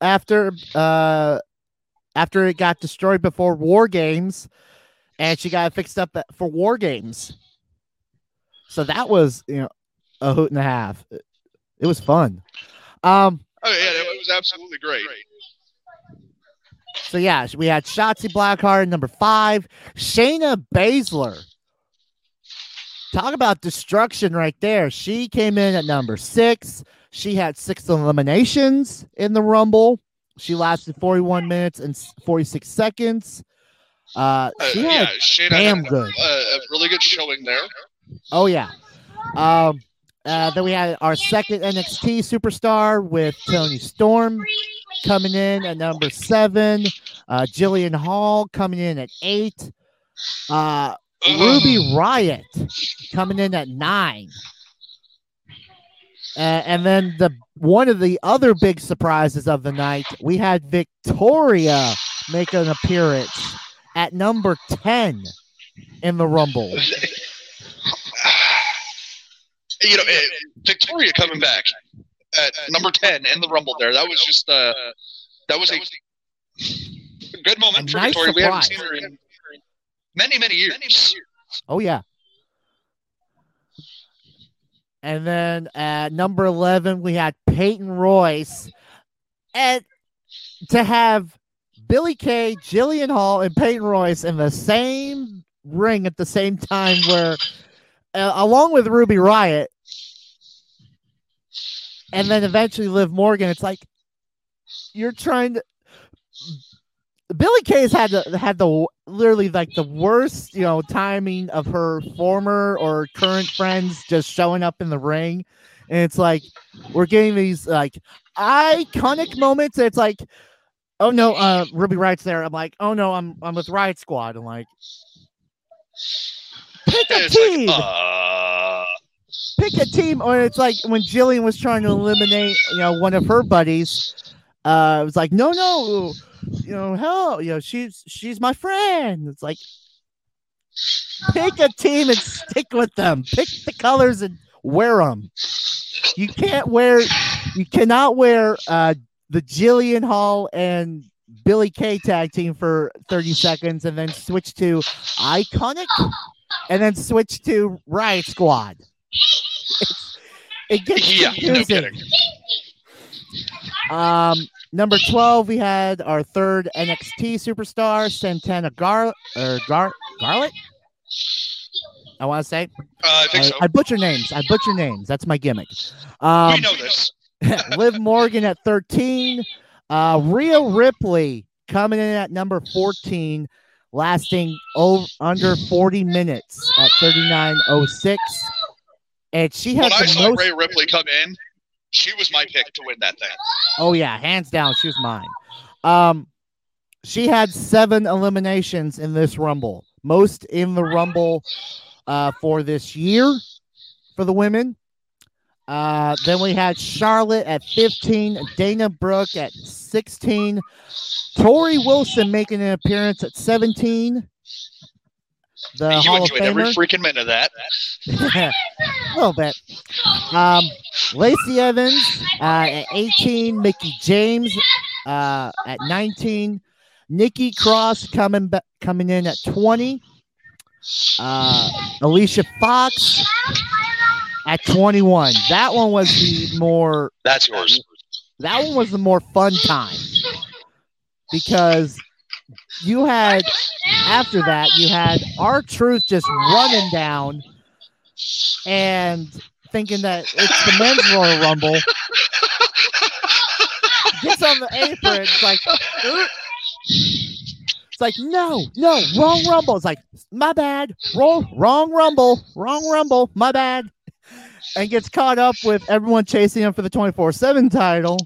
after uh after it got destroyed before war games and she got it fixed up for war games. So that was you know a hoot and a half. It, it was fun. Um Oh yeah, it was absolutely great. so yeah we had Shotzi Blackheart number five. Shayna Baszler. Talk about destruction right there. She came in at number six. She had six eliminations in the Rumble. She lasted 41 minutes and 46 seconds. Uh, Uh, she yeah, Shayna damn good. A, a really good showing there. oh yeah. Um, uh, then we had our second NXT superstar with Toni Storm coming in at number seven. Uh, Jillian Hall coming in at eight. Uh, Ruby Riot coming in at nine. Uh, and then the one of the other big surprises of the night, we had Victoria make an appearance at number 10 in the Rumble. you know, eh, Victoria coming back at number ten in the Rumble. There, that was just uh, that was a good moment A for nice Victoria. We haven't seen her in many, many years. Oh yeah. And then at number 11, we had Peyton Royce. And to have Billie Kay, Jillian Hall, and Peyton Royce in the same ring at the same time, where uh, along with Ruby Riot, and then eventually Liv Morgan, it's like you're trying to. Billie Kay's had the had the literally like the worst, you know, timing of her former or current friends just showing up in the ring. And it's like we're getting these like iconic moments. It's like, oh no, uh Ruby Riot's there. I'm like, oh no, I'm I'm with Riot Squad. I'm like pick a team. like, uh, pick a team. Or it's like when Jillian was trying to eliminate, you know, one of her buddies. Uh it was like, no, no, you know, hell, you know, she's she's my friend. It's like pick a team and stick with them. Pick the colors and wear them. You can't wear, you cannot wear uh the Jillian Hall and Billie Kay tag team for 30 seconds and then switch to Iconic and then switch to Riot Squad. It's- it gets yeah, no confusing. kidding. Um, number 12, we had our third NXT superstar, Santana Gar or Gar Garlet. I want to say Uh, I I, so. I butcher names. I butcher names. That's my gimmick. Um, we know this. Liv Morgan at 13. Uh, Rhea Ripley coming in at number 14, lasting over, under 40 minutes at 39.06. and she had When I saw most. Rhea Ripley come in, she was my pick to win that thing. Oh yeah, hands down, she was mine. Um, she had seven eliminations in this Rumble, most in the Rumble uh, for this year for the women. Uh, then we had Charlotte at 15, Dana Brooke at 16, Torrie Wilson making an appearance at 17. The you Hall of enjoyed every freaking minute of that. a little bit. Um, Lacey Evans uh, at 18, Mickie James uh, at 19, Nikki Cross coming ba- coming in at 20, uh, Alicia Fox at 21. That one was the more That's yours. that one was the more fun time because you had after that you had R-Truth just running down and thinking that it's the men's Royal Rumble. Gets on the apron, it's like it's like no, no, wrong rumble. It's like my bad, wrong, wrong rumble, wrong rumble, my bad, and gets caught up with everyone chasing him for the twenty four seven title.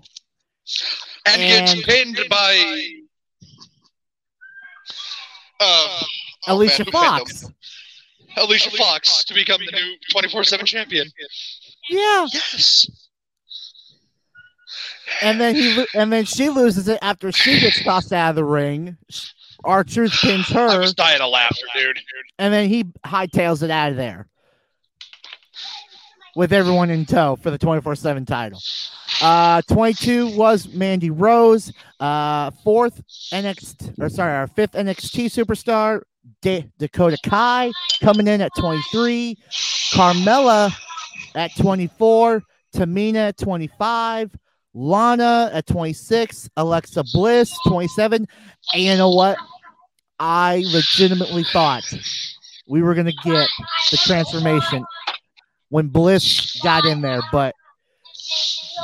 And, And- gets pinned by uh, oh, Alicia man, who pinned him? Fox. Alicia Fox to become the new 24/7 champion. Yeah, Yes. and then he lo- and then she loses it after she gets tossed out of the ring. R-Truth pins I her, was dying of laughter, dude. and then he hightails it out of there with everyone in tow for the twenty four seven title. Uh, twenty two was Mandy Rose. Uh, fourth NXT or sorry, our fifth NXT superstar Da- Dakota Kai coming in at twenty three. Carmella at 24, Tamina at 25, Lana at 26, Alexa Bliss 27. And you know what? I legitimately thought we were going to get the transformation when Bliss got in there, but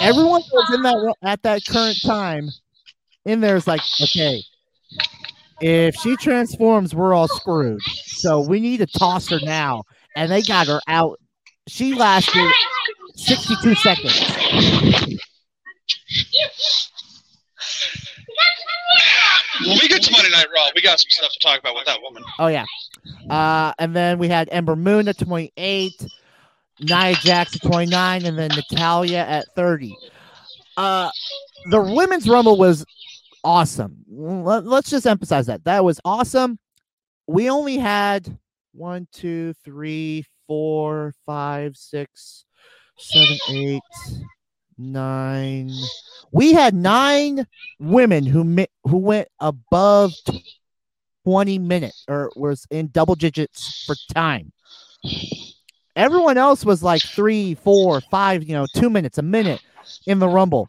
everyone was in that at that current time in there is like, okay, if she transforms, we're all screwed. So we need to toss her now. And they got her out she lasted 62 seconds. When we get to Monday Night Raw, we got some stuff to talk about with that woman. Oh, yeah. Uh, and then we had Ember Moon at 28, Nia Jax at 29, and then Natalya at 30. Uh, the women's rumble was awesome. Let, let's just emphasize that. That was awesome. We only had one, two, three, four, five, six, seven, eight, nine. We had nine women who mi- who went above 20 minutes or was in double digits for time. Everyone else was like three, four, five, you know, two minutes, a minute in the rumble.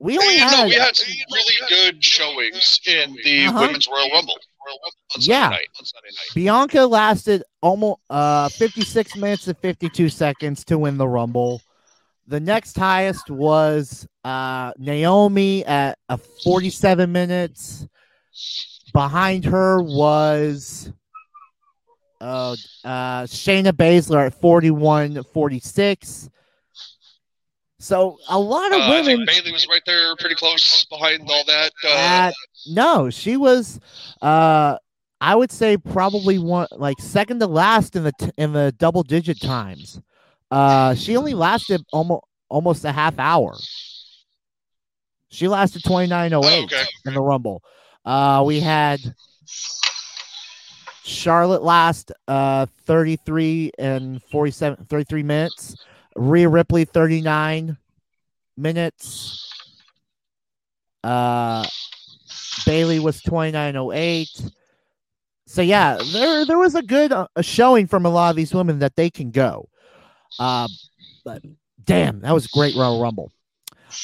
We only had, we had some really good showings in the Uh-huh. Women's Royal Rumble. Royal Rumble on Yeah. night. Bianca lasted almost uh 56 minutes and 52 seconds to win the rumble. The next highest was uh Naomi at a 47 minutes. Behind her was uh, uh Shayna Baszler at 41 46. So a lot of Uh, women Bayley was right there, pretty close behind all that. Uh, no, she was uh I would say probably one like second to last in the t- in the double digit times. Uh she only lasted almost almost a half hour. She lasted 2908 Oh, in the rumble. Uh we had Charlotte last uh 33 and 47 33 minutes. Rhea Ripley 39 minutes. Uh Bayley was 2908. So yeah, there there was a good uh, showing from a lot of these women that they can go. Uh, but damn, that was great Royal Rumble.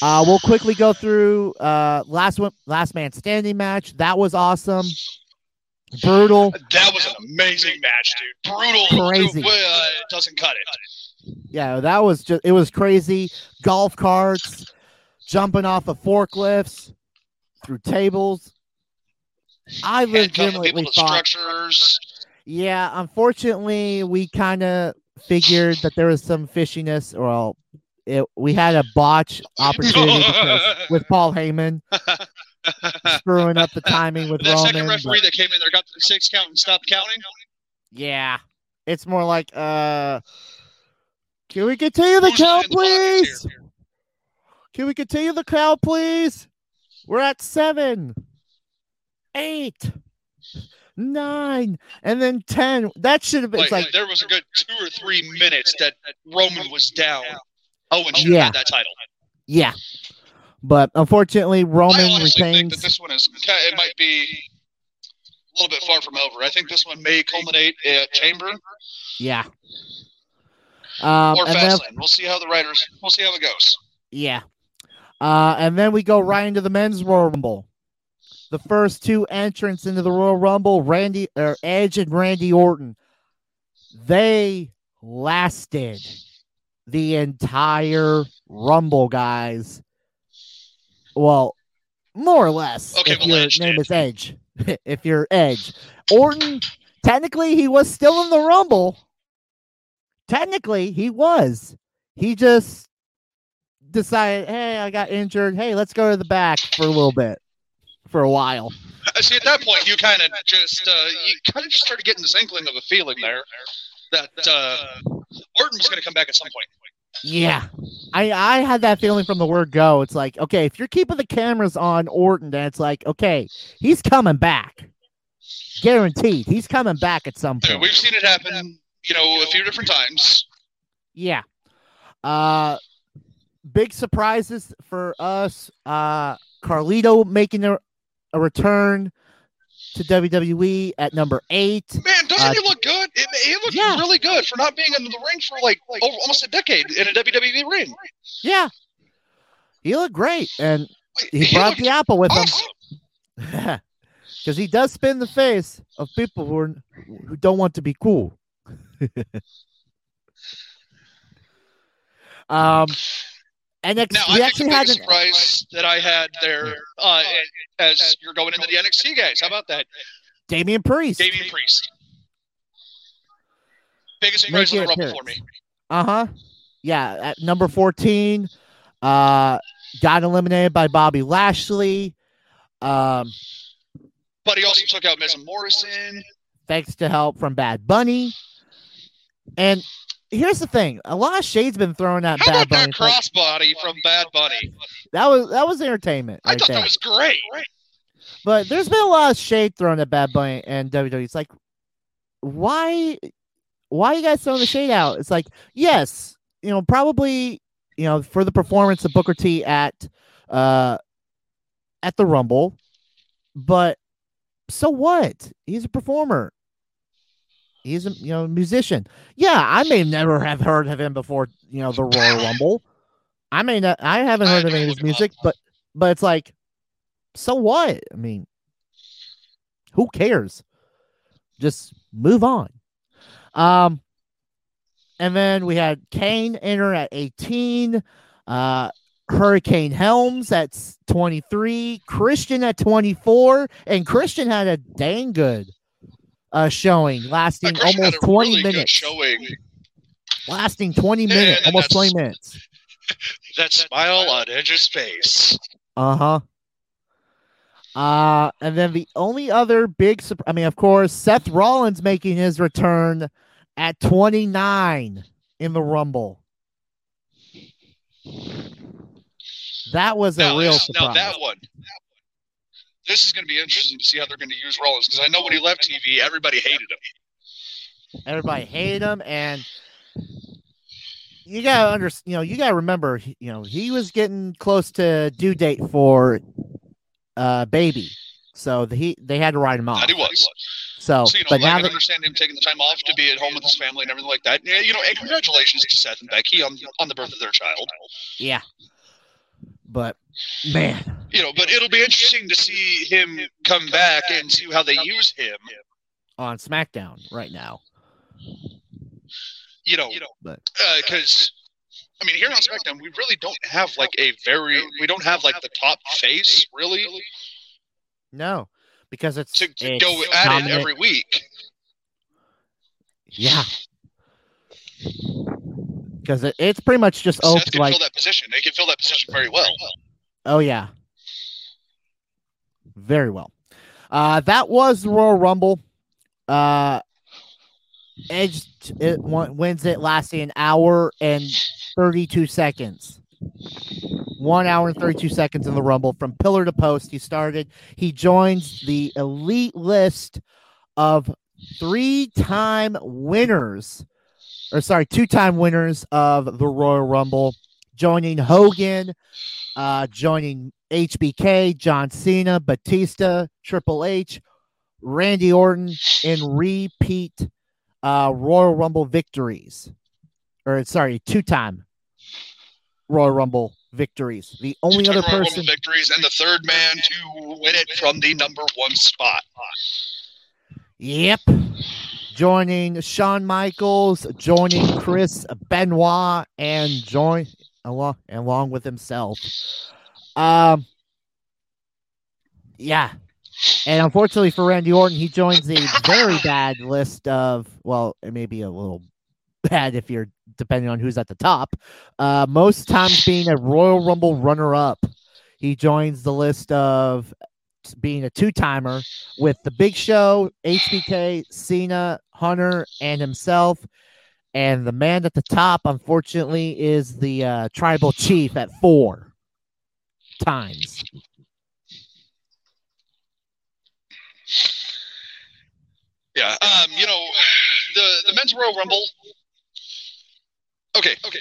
Uh, we'll quickly go through uh, last one, last man standing match. That was awesome, brutal. that was an amazing match, dude. Brutal. Crazy. Dude, uh, it doesn't cut it. Yeah, that was just it was crazy. Golf carts, jumping off of forklifts, through tables. I legitimately thought structures. Yeah, unfortunately, we kind of figured that there was some fishiness, or well, it, we had a botch opportunity because- with Paul Heyman screwing up the timing with that Roman. second but- referee that came in there got the six count and stopped counting. yeah, it's more like, uh, can we continue the Who's count, lining the pockets please? Can we continue the count, please? We're at seven, eight, nine, and then ten. That should have been. Like, It's like there was a good two or three minutes that Roman was down. Owen should have Yeah. had that title. Yeah. But unfortunately, I Roman think retains. that this one is it might be a little bit far from over. I think this one may culminate at Chamber Yeah. Um, or and then, Fastlane. We'll see how the writers. We'll see how it goes. yeah. Uh, and then we go right into the men's Royal Rumble. The first two entrants into the Royal Rumble, Randy or Edge and Randy Orton, they lasted the entire Rumble, guys. Well, more or less. Okay, if well, your Edge name did. is Edge, if you're Edge, Orton, technically he was still in the Rumble. Technically, he was. He just decided, hey, I got injured. Hey, let's go to the back for a little bit, for a while. Uh, See, at that point, you kind of just uh, you kind of just started getting this inkling of a feeling there that uh, Orton was going to come back at some point. Yeah. I, I had that feeling from the word go. It's like, okay, if you're keeping the cameras on Orton, then it's like, okay, he's coming back. Guaranteed. He's coming back at some point. We've seen it happen, you know, a few different times. Yeah. Uh big surprises for us. Uh Carlito making a, a return to WWE at number eight. Man, doesn't Uh, he look good? He looks yeah. really good for not being in the ring for like over, almost a decade in a WWE ring. Yeah. He looked great. And he, He brought the apple with awesome. him. Because he does spin the face of people who are who don't want to be cool. um and next, Now, I actually had an, surprise that I had there uh, as you're going into the NXT guys. How about that? Damian Priest. Damian Priest. Biggest surprise in the Rumble for me. Uh huh. Yeah, at number 14, uh, got eliminated by Bobby Lashley. Um, But he also took out Miz and Morrison. thanks to help from Bad Bunny. And here's the thing: a lot of shade's been thrown at How Bad Bunny. that crossbody from Bad Bunny? that was that was entertainment. I right thought there. that was great. But there's been a lot of shade thrown at Bad Bunny and WWE. It's like, why, why are you guys throwing the shade out? It's like, yes, you know, probably, you know, for the performance of Booker T at, uh, at the Rumble, but so what? He's a performer. He's a you know musician. Yeah, I may never have heard of him before. You know, the Royal Rumble. I may not. I haven't heard of any of his music, but but it's like, so what? I mean, who cares? Just move on. Um, and then we had Kane enter at 18, uh, Hurricane Helms at 23, Christian at 24, and Christian had a dang good uh showing, Uh, lasting almost 20 really minutes. showing. Lasting 20 minutes, and almost 20 minutes. That smile on Edge's face. Uh-huh. Uh and then the only other big I mean, of course, Seth Rollins making his return at 29 in the Rumble. That was a Now, real this- now surprise. that one. This is going to be interesting to see how they're going to use Rollins because I know when he left TV, everybody hated him. Everybody hated him, and you gotta under, you know, you gotta remember, you know, he was getting close to due date for uh baby, so the, he they had to write him off. That he was. So, So, you know, but I now can that understand him taking the time off to be at home with his family and everything like that. Yeah, you know, and congratulations to Seth and Becky on on the birth of their child. yeah, but man, You know, but it'll be interesting to see him come back and see how they use him. on SmackDown right now, You know, But- because I mean, here on SmackDown, we really don't have like a very we don't have like the top face really no, because it's to, to it's go at it every week. Yeah, because it, it's pretty much just Seth can like fill that position. They can fill that position very well. oh yeah, very well. Uh, that was the Royal Rumble. Uh, Edge it wins it, lasting an hour and thirty-two seconds. One hour and 32 seconds in the Rumble from pillar to post. He started, he joins the elite list of three time winners, or sorry, two time winners of the Royal Rumble, joining Hogan, uh, joining HBK, John Cena, Batista, Triple H, Randy Orton in repeat uh, Royal Rumble victories. Or sorry, two time Royal Rumble victories. The only other Royal Rumble person. victories and the third man to win it from the number one spot. Yep. Joining Shawn Michaels, joining Chris Benoit, and join along along with himself. Um yeah. And unfortunately for Randy Orton, he joins a very bad list of well, it may be a little bad if you're depending on who's at the top. Uh most times being a Royal Rumble runner up. He joins the list of being a two timer with the Big Show, HBK, Cena, Hunter, and himself. And the man at the top, unfortunately, is the uh, tribal chief at four times. Yeah. Um, you know, the the men's Royal Rumble. Okay, okay.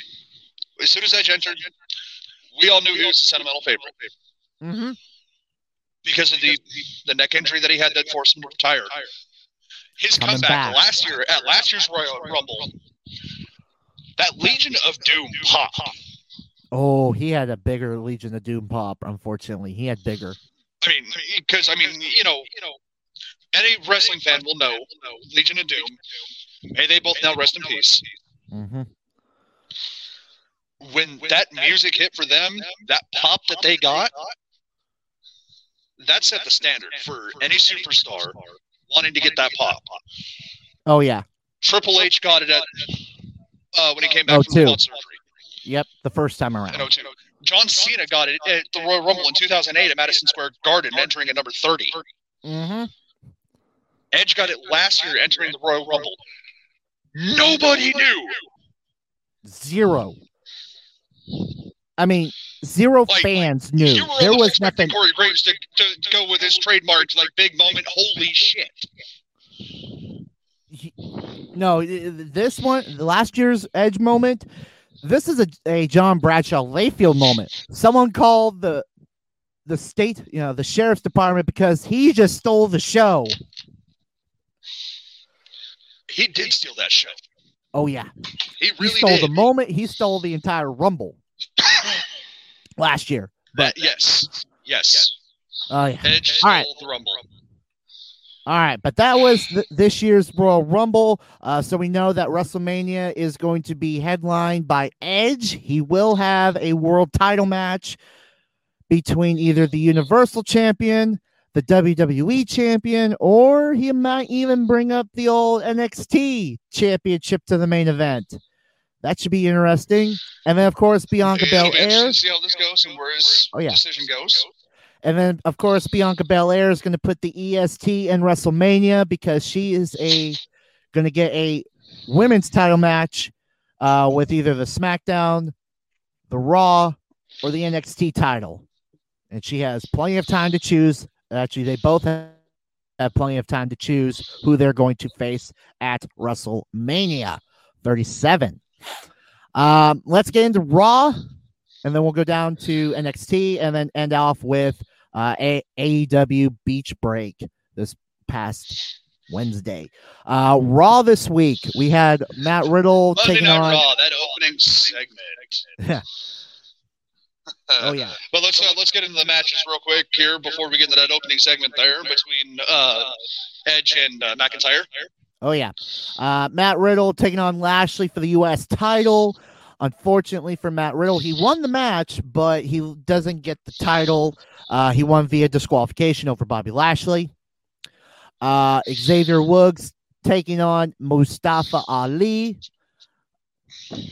As soon as Edge entered, we all knew he was a sentimental favorite Mm-hmm. because of the the neck injury that he had that forced him to retire. His Coming comeback back. last year at last year's Royal Rumble, that Legion of Doom pop. Oh, he had a bigger Legion of Doom pop. Unfortunately, he had bigger. I mean, because I mean, you know, you know, any wrestling fan will know Legion of Doom. May they both now rest in peace. Mm-hmm. When that music hit for them, that pop that they got, that set the standard for any superstar wanting to get that pop. Oh yeah. Triple H got it at uh, when he came back Oh, from two. surgery Yep. The first time around. 02. John Cena got it at the Royal Rumble in 2008 at Madison Square Garden, entering at number 30. Mm-hmm. Edge got it last year, entering the Royal Rumble. Nobody knew. Zero. I mean, zero Like, fans knew. You There was nothing. Corey Graves to, to, go with his trademark, like big moment. Holy shit! No, this one, last year's Edge moment. This is a, a John Bradshaw Layfield moment. Someone called the the state, you know, the sheriff's department because he just stole the show. He did steal that show. Oh yeah, He he really stole did. the moment. He stole the entire Rumble last year. That- yes, yes. Oh yeah. Edge stole All right. the Rumble. All right, but that was th- this year's Royal Rumble. Uh, so we know that WrestleMania is going to be headlined by Edge. He will have a world title match between either the Universal Champion, the WWE Champion, or he might even bring up the old NXT Championship to the main event. That should be interesting. And then, of course, Bianca Belair. see how this goes and where his Oh, yeah. decision goes. And then, of course, Bianca Belair is going to put the EST in WrestleMania because she is a going to get a women's title match uh, with either the SmackDown, the Raw, or the NXT title, and she has plenty of time to choose. Actually, they both have have plenty of time to choose who they're going to face at WrestleMania 37. Um, let's get into Raw, and then we'll go down to NXT, and then end off with uh, A- AEW Beach Break this past Wednesday. Uh, Raw this week, we had Matt Riddle Monday taking on. Raw, that opening segment. Yeah. Oh yeah. But let's uh, let's get into the matches real quick here before we get into that opening segment there between uh, Edge and uh, McIntyre. Oh yeah. Uh, Matt Riddle taking on Lashley for the U.S. title. Unfortunately for Matt Riddle, he won the match, but he doesn't get the title. Uh, he won via disqualification over Bobby Lashley. Uh, Xavier Woods taking on Mustafa Ali.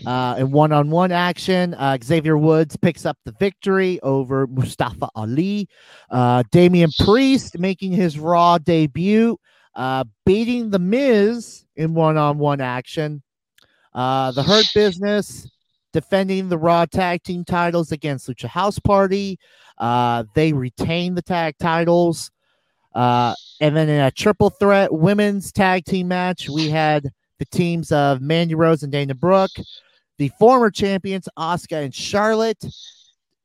Uh, in one-on-one action, uh, Xavier Woods picks up the victory over Mustafa Ali. Uh, Damian Priest making his Raw debut, uh, beating the Miz in one-on-one action. Uh, the Hurt Business defending the Raw Tag Team titles against Lucha House Party. Uh, they retain the tag titles. Uh, and then in a triple threat women's tag team match, we had the teams of Mandy Rose and Dana Brooke, the former champions Asuka and Charlotte,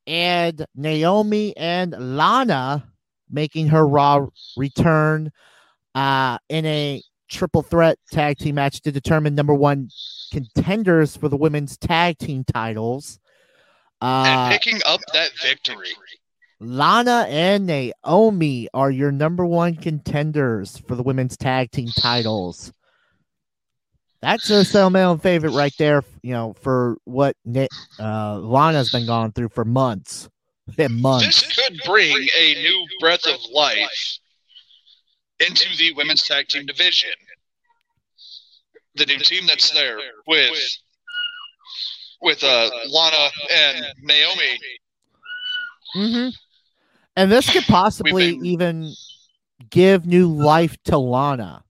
and Naomi and Lana making her Raw return uh, in a triple threat tag team match to determine number one contenders for the women's tag team titles. Uh, and picking up that victory. Lana and Naomi are your number one contenders for the women's tag team titles. That's a sell male favorite right there, you know, for what uh, Lana's been going through for months. And months. This could bring a new breath of life into the women's tag team division. The new team that's there with with uh, Lana and Naomi. Mm-hmm. And this could possibly been, even give new life to Lana.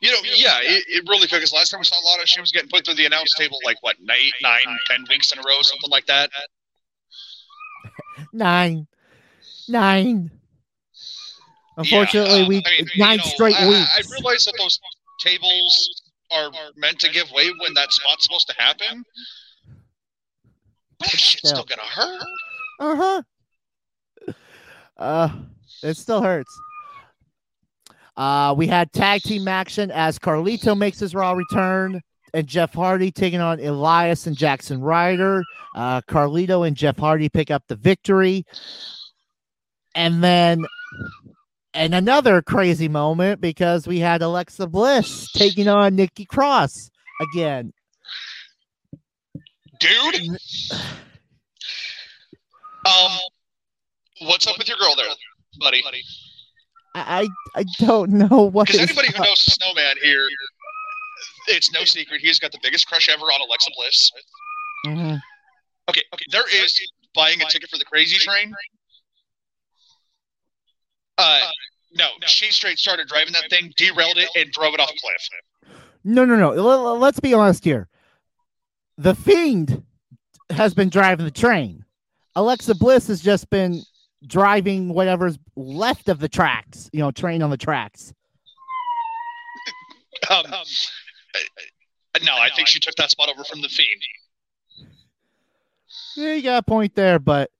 You know, yeah, it, it really could. Because last time we saw Lana, she was getting put through the announce table like what, nine, nine, ten weeks in a row, something like that. nine, nine. Unfortunately, yeah, uh, we I mean, nine you know, straight I, weeks. I, I realize that those tables are meant to give way when that spot's supposed to happen. But that shit's still gonna hurt. Uh-huh. Uh it still hurts. Uh we had tag team action as Carlito makes his raw return and Jeff Hardy taking on Elias and Jaxson Ryker. Uh Carlito and Jeff Hardy pick up the victory. And then and another crazy moment because we had Alexa Bliss taking on Nikki Cross again. Dude. Um, what's up with your girl there, buddy? I I don't know what. Because anybody who knows Snowman here, it's no secret he's got the biggest crush ever on Alexa Bliss. Mm-hmm. Okay, okay, there is buying a ticket for the Crazy Train. Uh, no, she straight started driving that thing, derailed it, and drove it off cliff. No, no, no. Let's be honest here. The Fiend has been driving the train. Alexa Bliss has just been driving whatever's left of the tracks, you know, train on the tracks. Um, um, no, I think she took that spot over from the Fiend. Yeah, you got a point there, but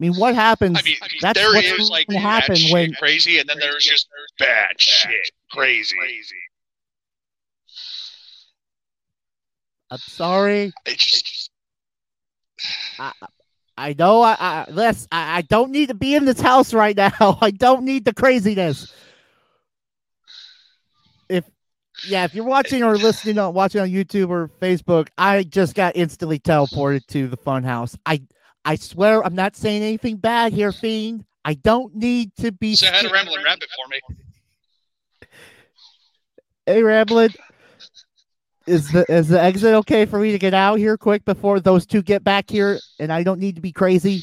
mean, what happens? I mean, that's there what's is like happen when crazy, and then there's just bad shit crazy. I'm sorry. Just, I, I know I, I less I, I don't need to be in this house right now. I don't need the craziness. If yeah, if you're watching or listening on watching on YouTube or Facebook, I just got instantly teleported to the fun house. I I swear I'm not saying anything bad here, Fiend. I don't need to be Say hi to Rambling Rabbit for me. Hey Rambling. Is the is the exit okay for me to get out here quick before those two get back here and I don't need to be crazy?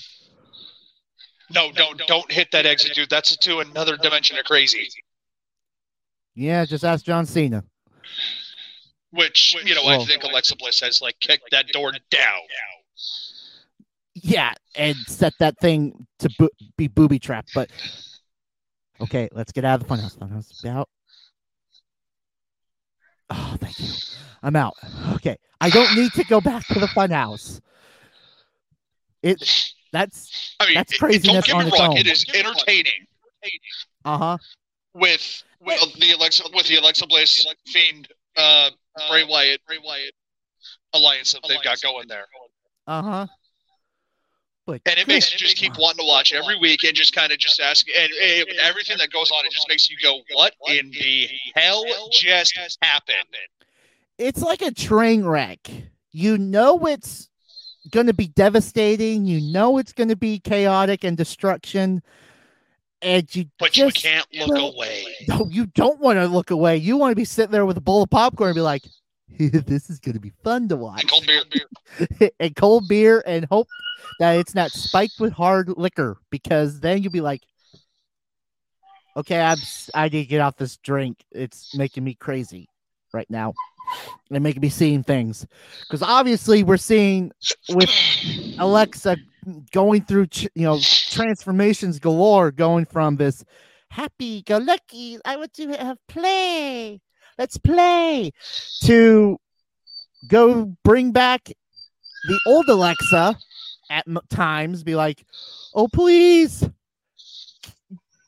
No, don't don't hit that exit, dude. That's to another dimension of crazy. Yeah, just ask John Cena. Which you know, I think Alexa Bliss has like kicked that door down. Yeah, and set that thing to bo- be booby trapped. But okay, let's get out of the funhouse. Funhouse, out. Oh, thank you. I'm out. Okay. I don't need to go back to the funhouse. It that's I mean, that's craziness don't get me wrong, It is entertaining. Uh huh. With with the Alexa with the Alexa Bliss Fiend uh, Bray Wyatt Bray Wyatt alliance that they've got going there. Uh huh. But and it makes you just keep wanting to watch every week and just kind of just ask and, eh, and everything that goes on. It just makes you go, "What in the hell just happened?" it's like a train wreck. You know it's going to be devastating. You know it's going to be chaotic and destruction. And you but you can't look away. No, you don't want to look away. You want to be sitting there with a bowl of popcorn and be like, this is gonna be fun to watch. And cold beer. and cold beer and hope that it's not spiked with hard liquor because then you'll be like, okay, I'm I need to get off this drink. It's making me crazy right now and making me seeing things because obviously we're seeing with Alexa going through you know transformations galore, going from this happy go lucky, I want to have play, let's play, to go bring back the old Alexa at m- times, be like, oh please,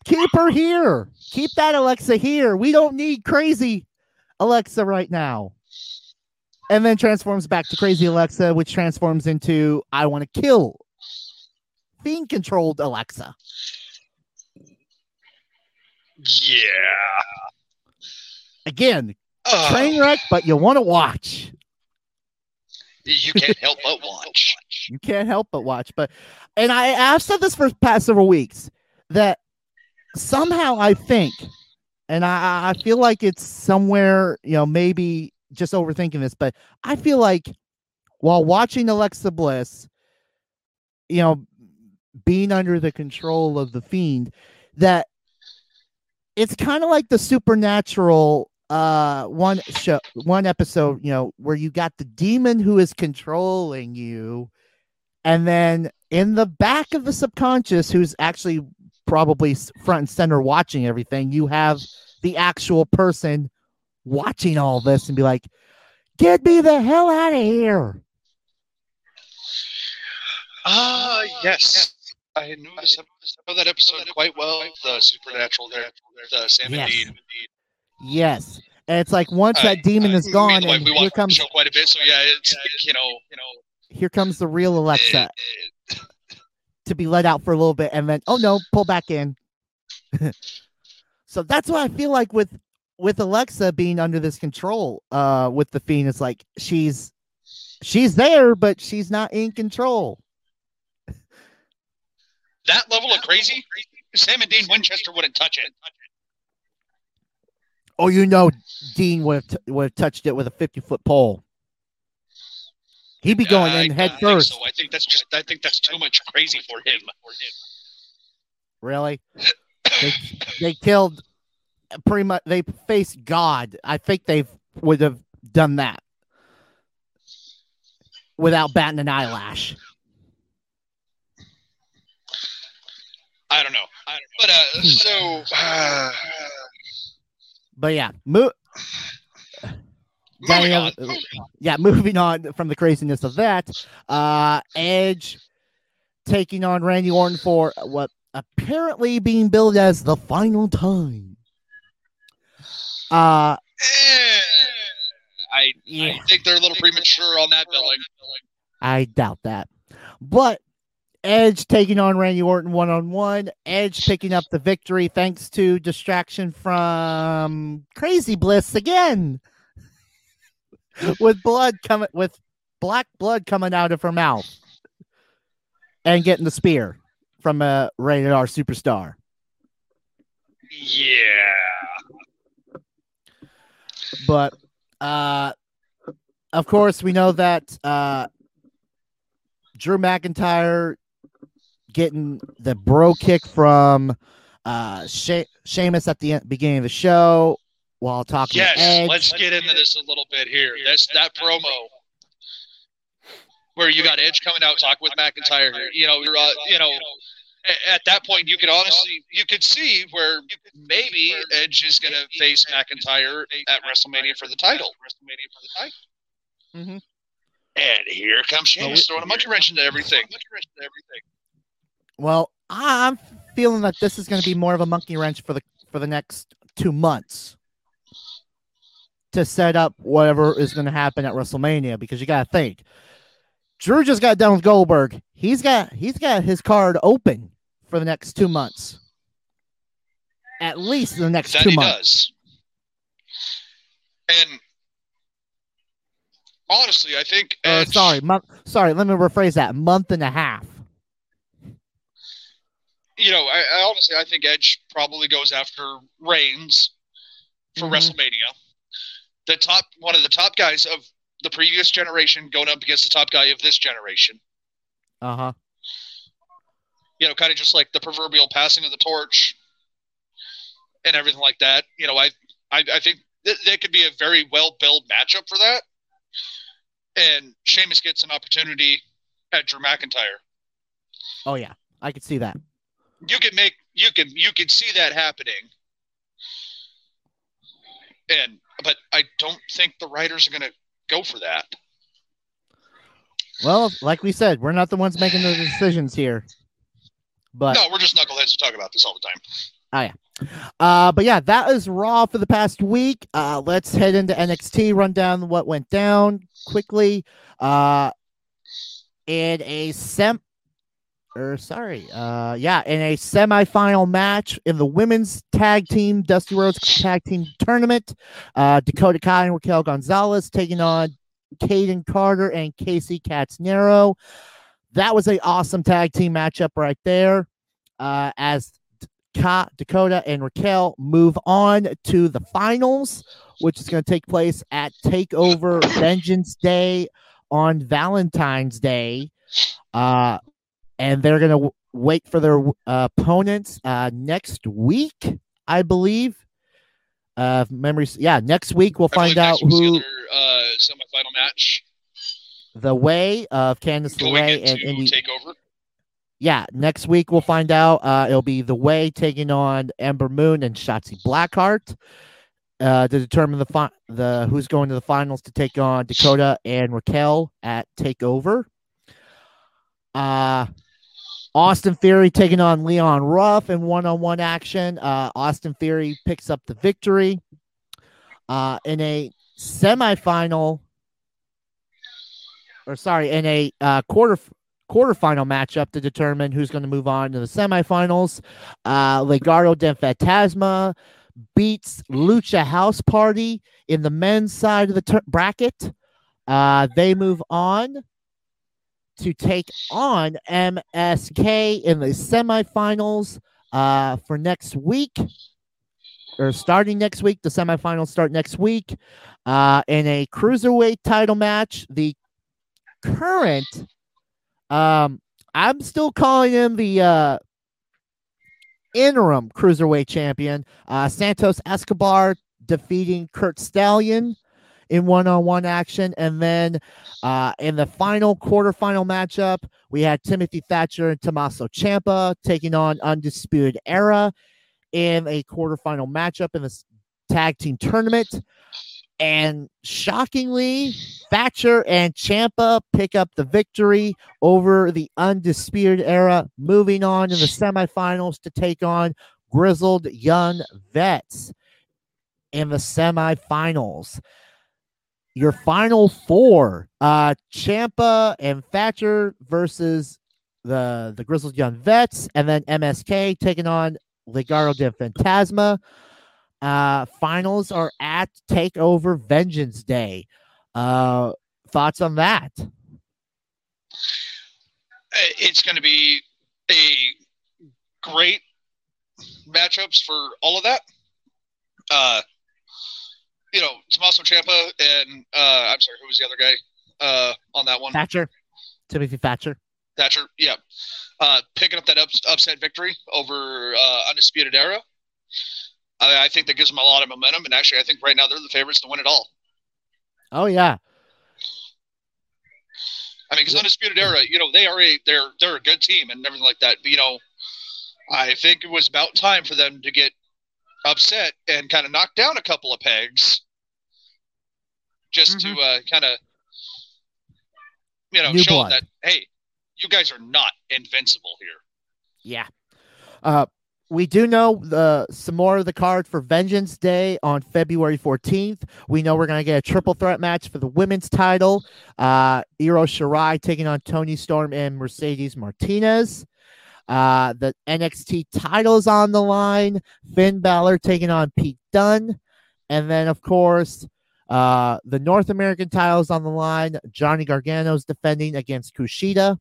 keep her here, keep that Alexa here. We don't need crazy Alexa right now. And then transforms back to crazy Alexa, which transforms into I want to kill fiend controlled Alexa. Yeah. Again, Uh, train wreck, but you want to watch. you can't help but watch. You can't help but watch. But and I I've said this for past several weeks that somehow I think, and I I feel like it's somewhere you know maybe just overthinking this, but I feel like while watching Alexa Bliss, you know, being under the control of the fiend, that it's kind of like the supernatural uh one show one episode you know where you got the demon who is controlling you and then in the back of the subconscious who's actually probably front and center watching everything you have the actual person watching all this and be like get me the hell out of here Ah, yes. I knew this ep- know that episode quite well. The supernatural there, the Sam Yes. and Dean. yes and it's like once Uh, that demon uh, is gone and the wife, and we here comes show quite a bit, so yeah, it's you know, you know, here comes the real alexa to be let out for a little bit and then oh no pull back in so that's what i feel like with with alexa being under this control uh with the fiend it's like she's she's there but she's not in control that level of crazy. Sam and Dean Winchester wouldn't touch it. oh you know dean would have t- would have touched it with a 50 foot pole he'd be going I in head think first So I think that's just. I think that's too much crazy for him. Really they, they killed pretty much they faced god i think they would have done that without batting an eyelash I don't know. I don't know. But uh, so uh, But yeah, mo- moving Daniel- on. yeah, moving on from the craziness of that, uh, Edge taking on Randy Orton for what apparently being billed as the final time. Uh, Eh, I yeah, I think they're a little premature on that billing. I doubt that. But Edge taking on Randy Orton one on one. Edge picking up the victory thanks to distraction from Crazy Bliss again. with blood coming with black blood coming out of her mouth. And getting the spear from a rated R superstar. Yeah. But uh of course we know that uh Drew McIntyre getting the bro kick from uh she- Sheamus at the end, beginning of the show while talking Yes. to Edge. Let's get into this a little bit here. That's that promo where you got Edge coming out talking with McIntyre. You know, you're, uh, you know, at that point you could honestly you could see where maybe Edge is going to face McIntyre at WrestleMania for the title. WrestleMania for the title. And here comes Sheamus throwing a monkey wrench into everything. Well, I'm feeling that this is going to be more of a monkey wrench for the for the next two months to set up whatever is going to happen at WrestleMania. Because you got to think, Drew just got done with Goldberg. He's got he's got his card open for the next two months, at least the next That two he months. does. And honestly, I think Uh, sorry, month. Sorry, let me rephrase that. Month and a half. you know, I, I honestly I think Edge probably goes after Reigns for Mhm. WrestleMania. The top one of the top guys of the previous generation going up against the top guy of this generation. Uh huh. You know, kind of just like the proverbial passing of the torch and everything like that. You know, I I, I think th- that could be a very well built matchup for that. And Sheamus gets an opportunity at Drew McIntyre. Oh yeah, I could see that. You can make you can you can see that happening. And but I don't think the writers are going to go for that. Well, like we said, we're not the ones making the decisions here. But no, we're just knuckleheads who talk about this all the time. Oh yeah. Uh, but yeah, that is Raw for the past week. Uh, let's head into NXT, run down what went down quickly. Uh, in a sem, or sorry, uh, yeah, in a semifinal match in the women's tag team Dusty Rhodes tag team tournament, uh, Dakota Kai and Raquel Gonzalez taking on Kayden Carter and Kacy Catanzaro. That was a awesome tag team matchup right there. Uh, as Ka, Dakota, and Raquel move on to the finals, which is going to take place at Takeover Vengeance Day on Valentine's Day. Uh, and they're going to w- wait for their uh, opponents uh, next week, I believe. Uh, memories, yeah, next week we'll find out who other, uh, semifinal match the way of Candice LeRae and Indi. Takeover. yeah, next week we'll find out. Uh, it'll be the way taking on Ember Moon and Shotzi Blackheart uh, to determine the fi- the who's going to the finals to take on Dakota and Raquel at Takeover. Uh, Austin Theory taking on Leon Ruff in one-on-one action. Uh, Austin Theory picks up the victory. Uh, in a semifinal, or sorry, in a uh, quarter quarterfinal matchup to determine who's going to move on to the semifinals. Uh, Legado del Fantasma beats Lucha House Party in the men's side of the tur- bracket. Uh, they move on to take on MSK in the semifinals uh, for next week. Or starting next week, the semifinals start next week. Uh, in a cruiserweight title match, the current um, I'm still calling him the uh, interim cruiserweight champion. Uh, Santos Escobar defeating Curt Stallion in one-on-one action, and then uh, in the final quarterfinal matchup, we had Timothy Thatcher and Tommaso Ciampa taking on Undisputed Era in a quarterfinal matchup in the tag team tournament. And shockingly, Thatcher and Ciampa pick up the victory over the Undisputed Era, moving on in the semifinals to take on Grizzled Young Vets in the semifinals. Your final four, uh, Ciampa and Thatcher versus the the Grizzled Young Vets, and then MSK taking on Legado de Fantasma. Uh, finals are at Takeover Vengeance Day. Uh, thoughts on that? Uh, It's going to be a great matchups for all of that. Uh, you know, Tommaso Ciampa and uh, I'm sorry, who was the other guy uh, on that one? Thatcher, Timothy Thatcher. Thatcher, yeah, uh, picking up that ups- upset victory over uh, Undisputed Era. I, I think that gives them a lot of momentum, and actually, I think right now they're the favorites to win it all. Oh yeah, I mean, because Undisputed Era, you know, they are a they're they're a good team and everything like that. But you know, I think it was about time for them to get upset and kind of knock down a couple of pegs, just to uh, kind of you know New show blood. that hey, you guys are not invincible here. yeah. Uh, we do know the some more of the card for Vengeance Day on February 14th. We know we're gonna get a triple threat match for the women's title. Uh, Io Shirai taking on Toni Storm and Mercedes Martinez. Uh, the NXT titles on the line. Finn Balor taking on Pete Dunne, and then of course uh, the North American titles on the line. Johnny Gargano's defending against Kushida,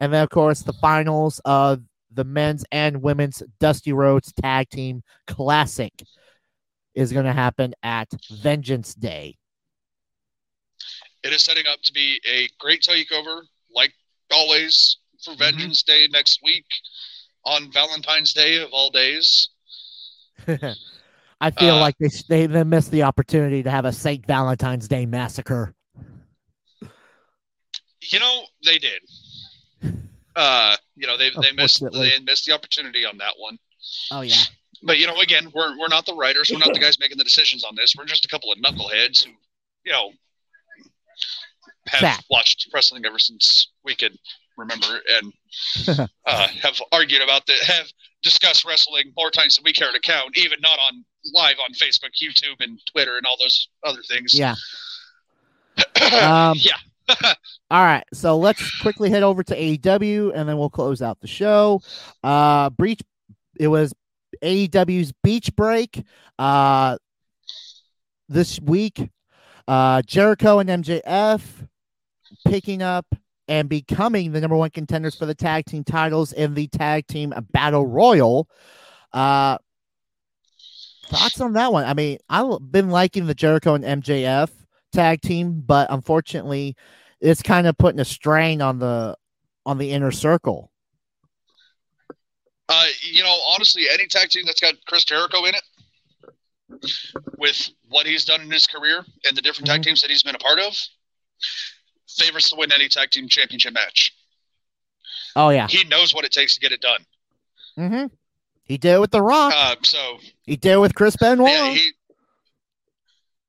and then of course the finals of the men's and women's Dusty Rhodes Tag Team Classic is going to happen at Vengeance Day It is setting up to be a great takeover, like always, for Mm-hmm. Vengeance Day next week on Valentine's Day of all days. I feel Uh, like they, they they missed the opportunity to have a Saint Valentine's Day massacre. You know, they did. Uh, you know, they they missed they missed the opportunity on that one. Oh yeah, But you know, again, we're we're not the writers, we're not the guys making the decisions on this. We're just a couple of knuckleheads who, you know, have Fact. watched wrestling ever since we could remember and uh, have argued about the have discussed wrestling more times than we care to count, even not on live on Facebook, YouTube, and Twitter, and all those other things. yeah. Um, yeah. All right, so let's quickly head over to AEW and then we'll close out the show. Uh Breach it was AEW's Beach Break uh this week. Uh Jericho and MJF picking up and becoming the number one contenders for the tag team titles in the tag team battle royal. Uh thoughts on that one? I mean, I've been liking the Jericho and MJF tag team, but unfortunately, it's kind of putting a strain on the on the inner circle. Uh, you know, honestly, any tag team that's got Chris Jericho in it, with what he's done in his career and the different tag Mhm. teams that he's been a part of, favors to win any tag team championship match. Oh yeah, He knows what it takes to get it done. mm-hmm. he did it with the Rock. Uh, so he did it with Chris Benoit. yeah, he,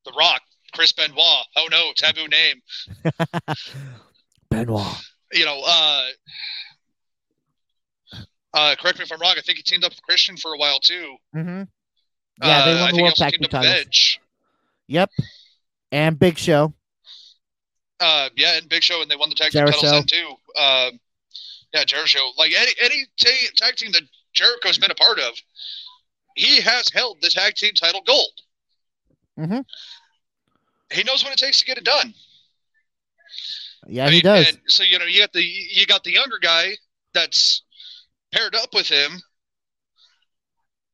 The Rock, Chris Benoit. Oh no, taboo name. Benoit. You know, uh, uh, correct me if I'm wrong. I think he teamed up with Christian for a while too. Mm-hmm. Yeah, they Uh, won the World Tag Team titles. Yep, and Big Show. Uh, yeah, and Big Show, and they won the tag team titles then too. Um, yeah, Jericho. Like any any ta- tag team that Jericho's been a part of, he has held the tag team title gold. Mm-hmm. He knows what it takes to get it done. Yeah, I he mean, does. And so you know, you got the you got the younger guy that's paired up with him.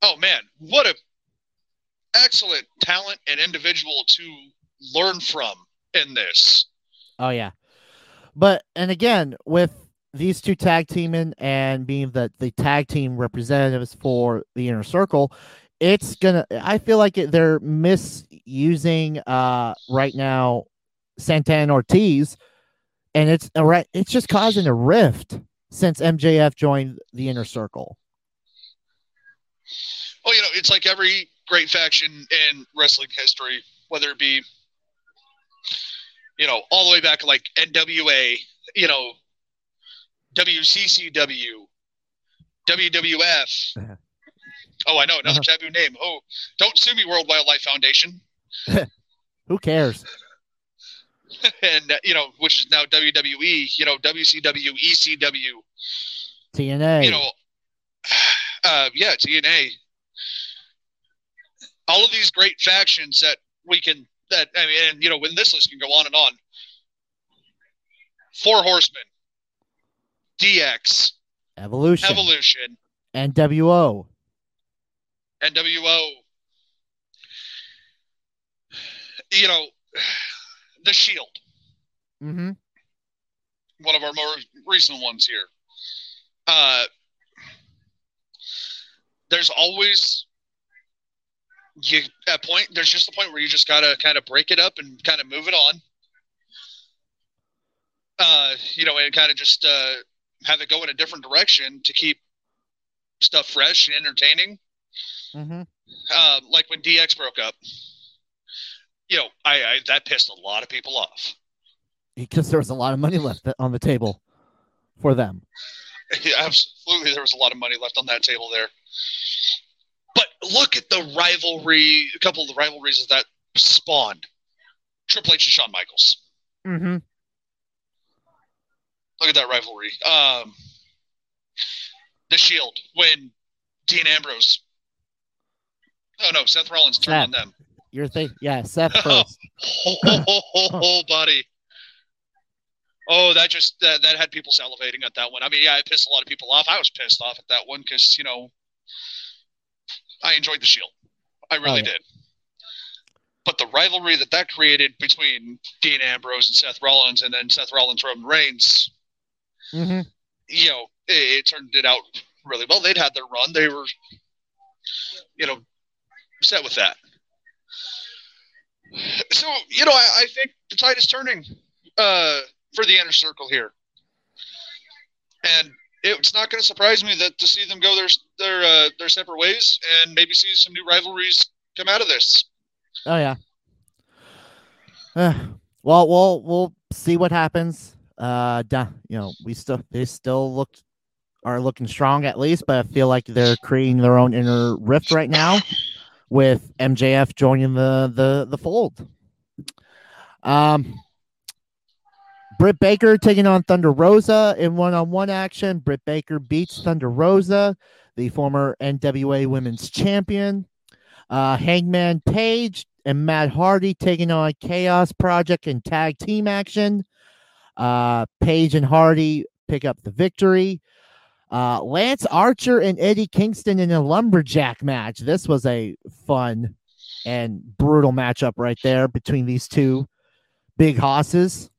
Oh man, what a excellent talent and individual to learn from in this. Oh yeah, but and again with these two tag teaming and being the the tag team representatives for the inner circle, it's gonna. I feel like they're misusing uh right now Santana Ortiz, and it's right. It's just causing a rift since MJF joined the inner circle. Well, you know, it's like every great faction in wrestling history, whether it be, you know, all the way back like NWA, you know, WCCW, WWF. Oh, I know another Uh-huh. taboo name. Oh, don't sue me, World Wildlife Foundation, Who cares? and uh, you know, which is now WWE. You know, WCW, ECW. TNA. you know, uh, yeah, TNA. All of these great factions that we can that I mean, and you know, when this list can go on and on. Four Horsemen, DX, Evolution. Evolution, NWO. NWO. You know, the Shield, Mm-hmm. one of our more recent ones here. Uh, there's always you at point. There's just a point where you just gotta kind of break it up and kind of move it on. Uh, you know, and kind of just uh, have it go in a different direction to keep stuff fresh and entertaining. Mm-hmm. Uh, like when DX broke up, you know, I, I that pissed a lot of people off. Because there was a lot of money left on the table for them. Absolutely, there was a lot of money left on that table there. Look at the rivalry. A couple of the rivalries that spawned. Triple H and Shawn Michaels. Mm-hmm. Look at that rivalry. Um, the Shield when Dean Ambrose. Oh no, Seth Rollins turned on them. You're thinking, yeah, Seth first. Oh, oh, oh, oh, oh, buddy. Oh, that just that, that had people salivating at that one. I mean, yeah, it pissed a lot of people off. I was pissed off at that one because you know I enjoyed the Shield. I really Oh, yeah. did. but the rivalry that that created between Dean Ambrose and Seth Rollins, and then Seth Rollins Roman Reigns, hmm you know, it, it turned it out really well. They'd had their run. They were, you know, set with that. So, you know, I, I think the tide is turning uh, for the inner circle here. And it's not going to surprise me that to see them go their their uh, their separate ways and maybe see some new rivalries come out of this. Oh yeah. Uh, well, we'll we'll see what happens. Uh, you know, we still they still look are looking strong at least, but I feel like they're creating their own inner rift right now with MJF joining the the the fold. Um, Britt Baker taking on Thunder Rosa in one-on-one action. Britt Baker beats Thunder Rosa, the former NWA Women's Champion. Uh, Hangman Page and Matt Hardy taking on Chaos Project in tag team action. Uh, Page and Hardy pick up the victory. Uh, Lance Archer and Eddie Kingston in a lumberjack match. This was a fun and brutal matchup right there between these two big hosses.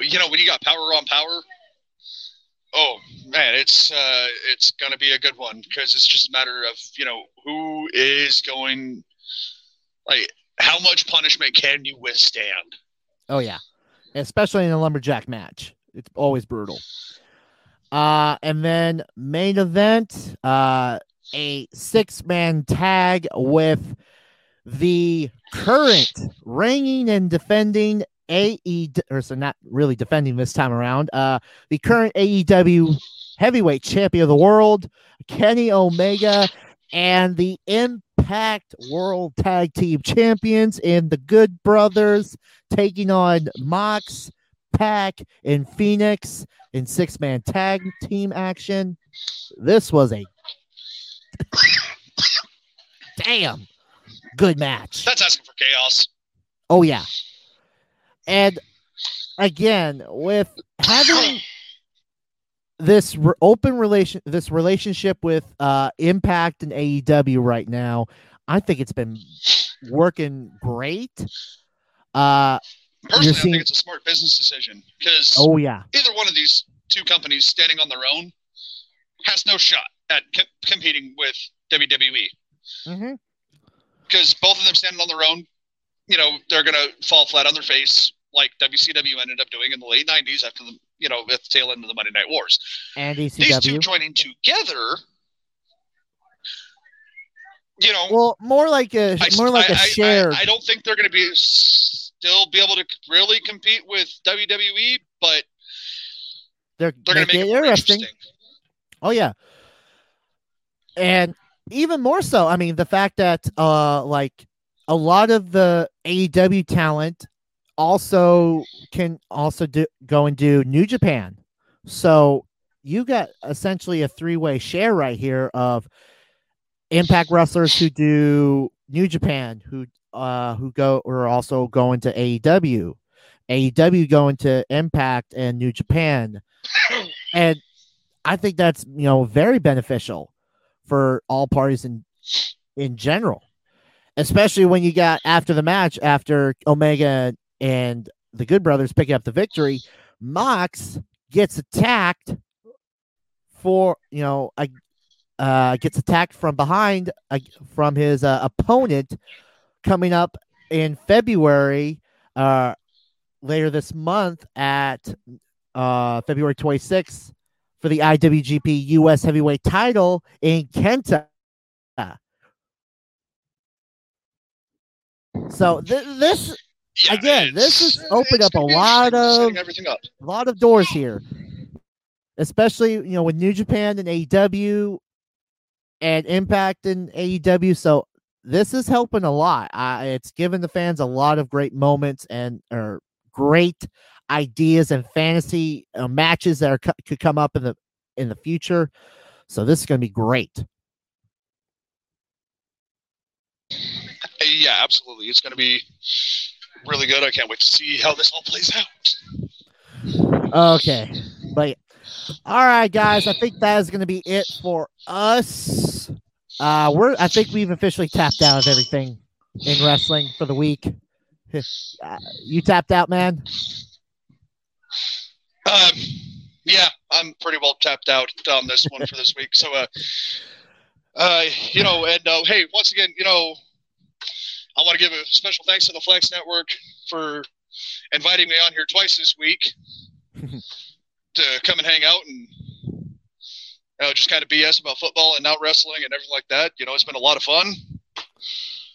You know, when you got power on power, oh man, it's uh, it's to be a good one because it's just a matter of you know who is going, like how much punishment can you withstand? Oh yeah, especially in a lumberjack match. It's always brutal. Uh, and then main event, uh, a six man tag with the current reigning and defending AE, or so not really defending this time around, uh, the current AEW heavyweight champion of the world, Kenny Omega, and the Impact World Tag Team Champions in the Good Brothers taking on Mox, PAC, and Fenix in six man tag team action. This was a damn good match. That's asking for chaos. Oh yeah. And again, with having this re- open relation this relationship with uh Impact and AEW right now, I think it's been working great. Uh Personally, I think it's a smart business decision because oh yeah. either one of these two companies standing on their own has no shot at co- competing with WWE because both of them standing on their own, you know, they're going to fall flat on their face like WCW ended up doing in the late 90s after the, you know, at the tail end of the Monday Night Wars. And ECW. These two joining together, you know, Well, more like a I, more like I- a I- I- I, don't think they're going to be still be able to really compete with WWE, but they're, they're going to make it interesting. interesting. Oh yeah. And even more so, I mean, the fact that uh like a lot of the AEW talent also can also do go and do New Japan. So you got essentially a three-way share right here of Impact wrestlers who do New Japan, who uh who go or also going to AEW. AEW going to Impact and New Japan. And I think that's you know very beneficial for all parties in in general, especially when you got after the match after Omega and the Good Brothers picking up the victory, Mox gets attacked for you know a, uh, gets attacked from behind uh, from his uh, opponent coming up in February uh, later this month at uh, February 26th for the IWGP US Heavyweight title in Kenta. So th- this Yeah, Again, this has opened up a lot of- up. a lot of doors here, especially you know with New Japan and AEW and Impact and AEW. So this is helping a lot. Uh, it's given the fans a lot of great moments and or great ideas and fantasy uh, matches that are, co- could come up in the in the future. So this is going to be great. Yeah, absolutely. It's going to be really good. I can't wait to see how this all plays out. Okay. But all right, guys, I think that is going to be it for us. uh, we're I think we've officially tapped out of everything in wrestling for the week. Uh, you tapped out, man. Um, yeah, I'm pretty well tapped out on this one for this week. So, uh, uh, you know, and uh, hey, once again, you know, I want to give a special thanks to the Flex Network for inviting me on here twice this week to come and hang out and you know, just kind of BS about football and now wrestling and everything like that. You know, it's been a lot of fun.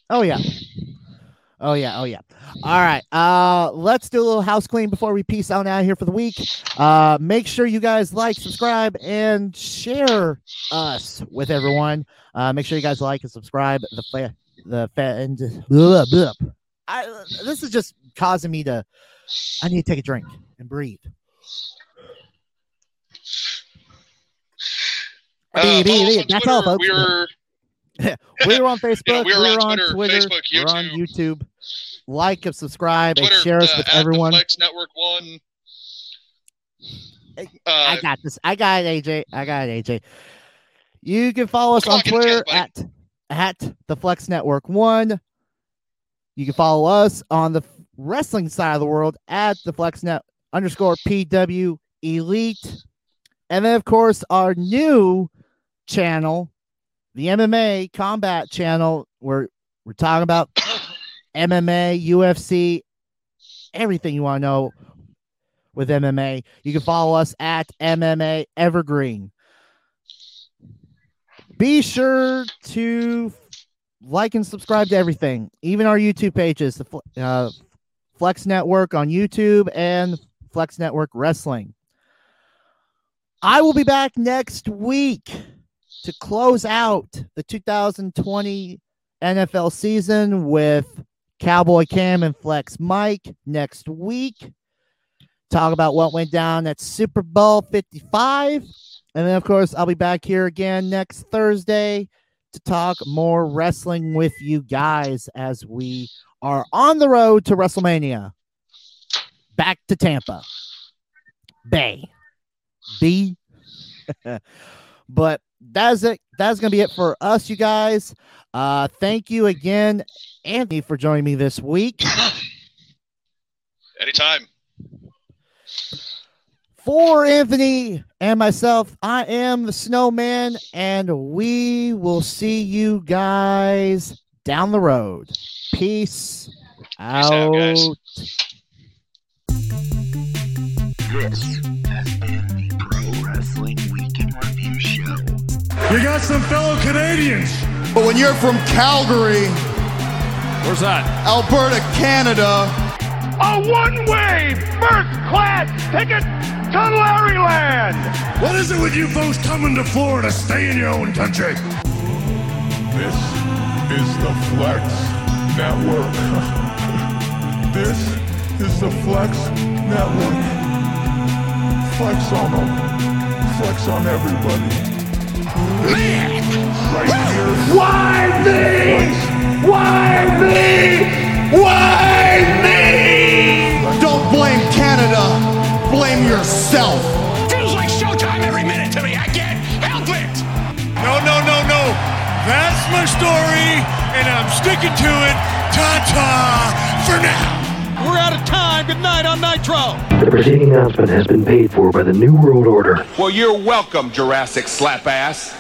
Oh yeah. Oh yeah, oh yeah. All right. Uh let's do a little house clean before we peace out out here for the week. Uh make sure you guys like, subscribe, and share us with everyone. Uh make sure you guys like and subscribe. The the and blah, blah. I, this is just causing me to I need to take a drink and breathe. Uh, Beep, beep, follow us beep. on That's Twitter. all, folks. We're we're on Facebook. Know, we're we're, on Twitter, Twitter. Facebook, We're on YouTube. Like and subscribe Twitter and share us uh, with everyone. Flex Network One. I- Uh, I got this. I got it, AJ. I got it, AJ. You can follow us on on, get a Twitter at at the Flex Network One. You can follow us on the wrestling side of the world at the FlexNet underscore PW Elite, and then of course our new channel, the MMA Combat channel, where we're talking about MMA, UFC, everything you want to know with MMA. You can follow us at MMA Evergreen. Be sure to like and subscribe to everything, even our YouTube pages, the uh, Flex Network on YouTube and Flex Network Wrestling. I will be back next week to close out the 2020 NFL season with Cowboy Cam and Flex Mike next week. Talk about what went down at Super Bowl 55. And then, of course, I'll be back here again next Thursday to talk more wrestling with you guys as we are on the road to WrestleMania. Back to Tampa Bay. B. but that's it. That's gonna be it for us, you guys. Uh thank you again, Anthony, for joining me this week. anytime. For Anthony and myself, I am the snowman, and we will see you guys down the road. Peace, out, guys. This has been the Pro Wrestling Week in Review Show. You got some fellow Canadians. But when you're from Calgary, Where's that? Alberta, Canada, A one-way first-class ticket to Larryland. What is it with you folks coming to Florida? Stay in your own country. This is the Flex Network. this is the Flex Network. Flex on them. Flex on everybody. Man! Right here. Why me? Why me? Why me? don't blame Canada, blame yourself. Feels like showtime every minute to me. I can't help it. No, no, no, no. That's my story, and I'm sticking to it. Ta ta for now. We're out of time. Good night on Nitro. The preceding announcement has been paid for by the New World Order. Well, you're welcome, Jurassic slap ass.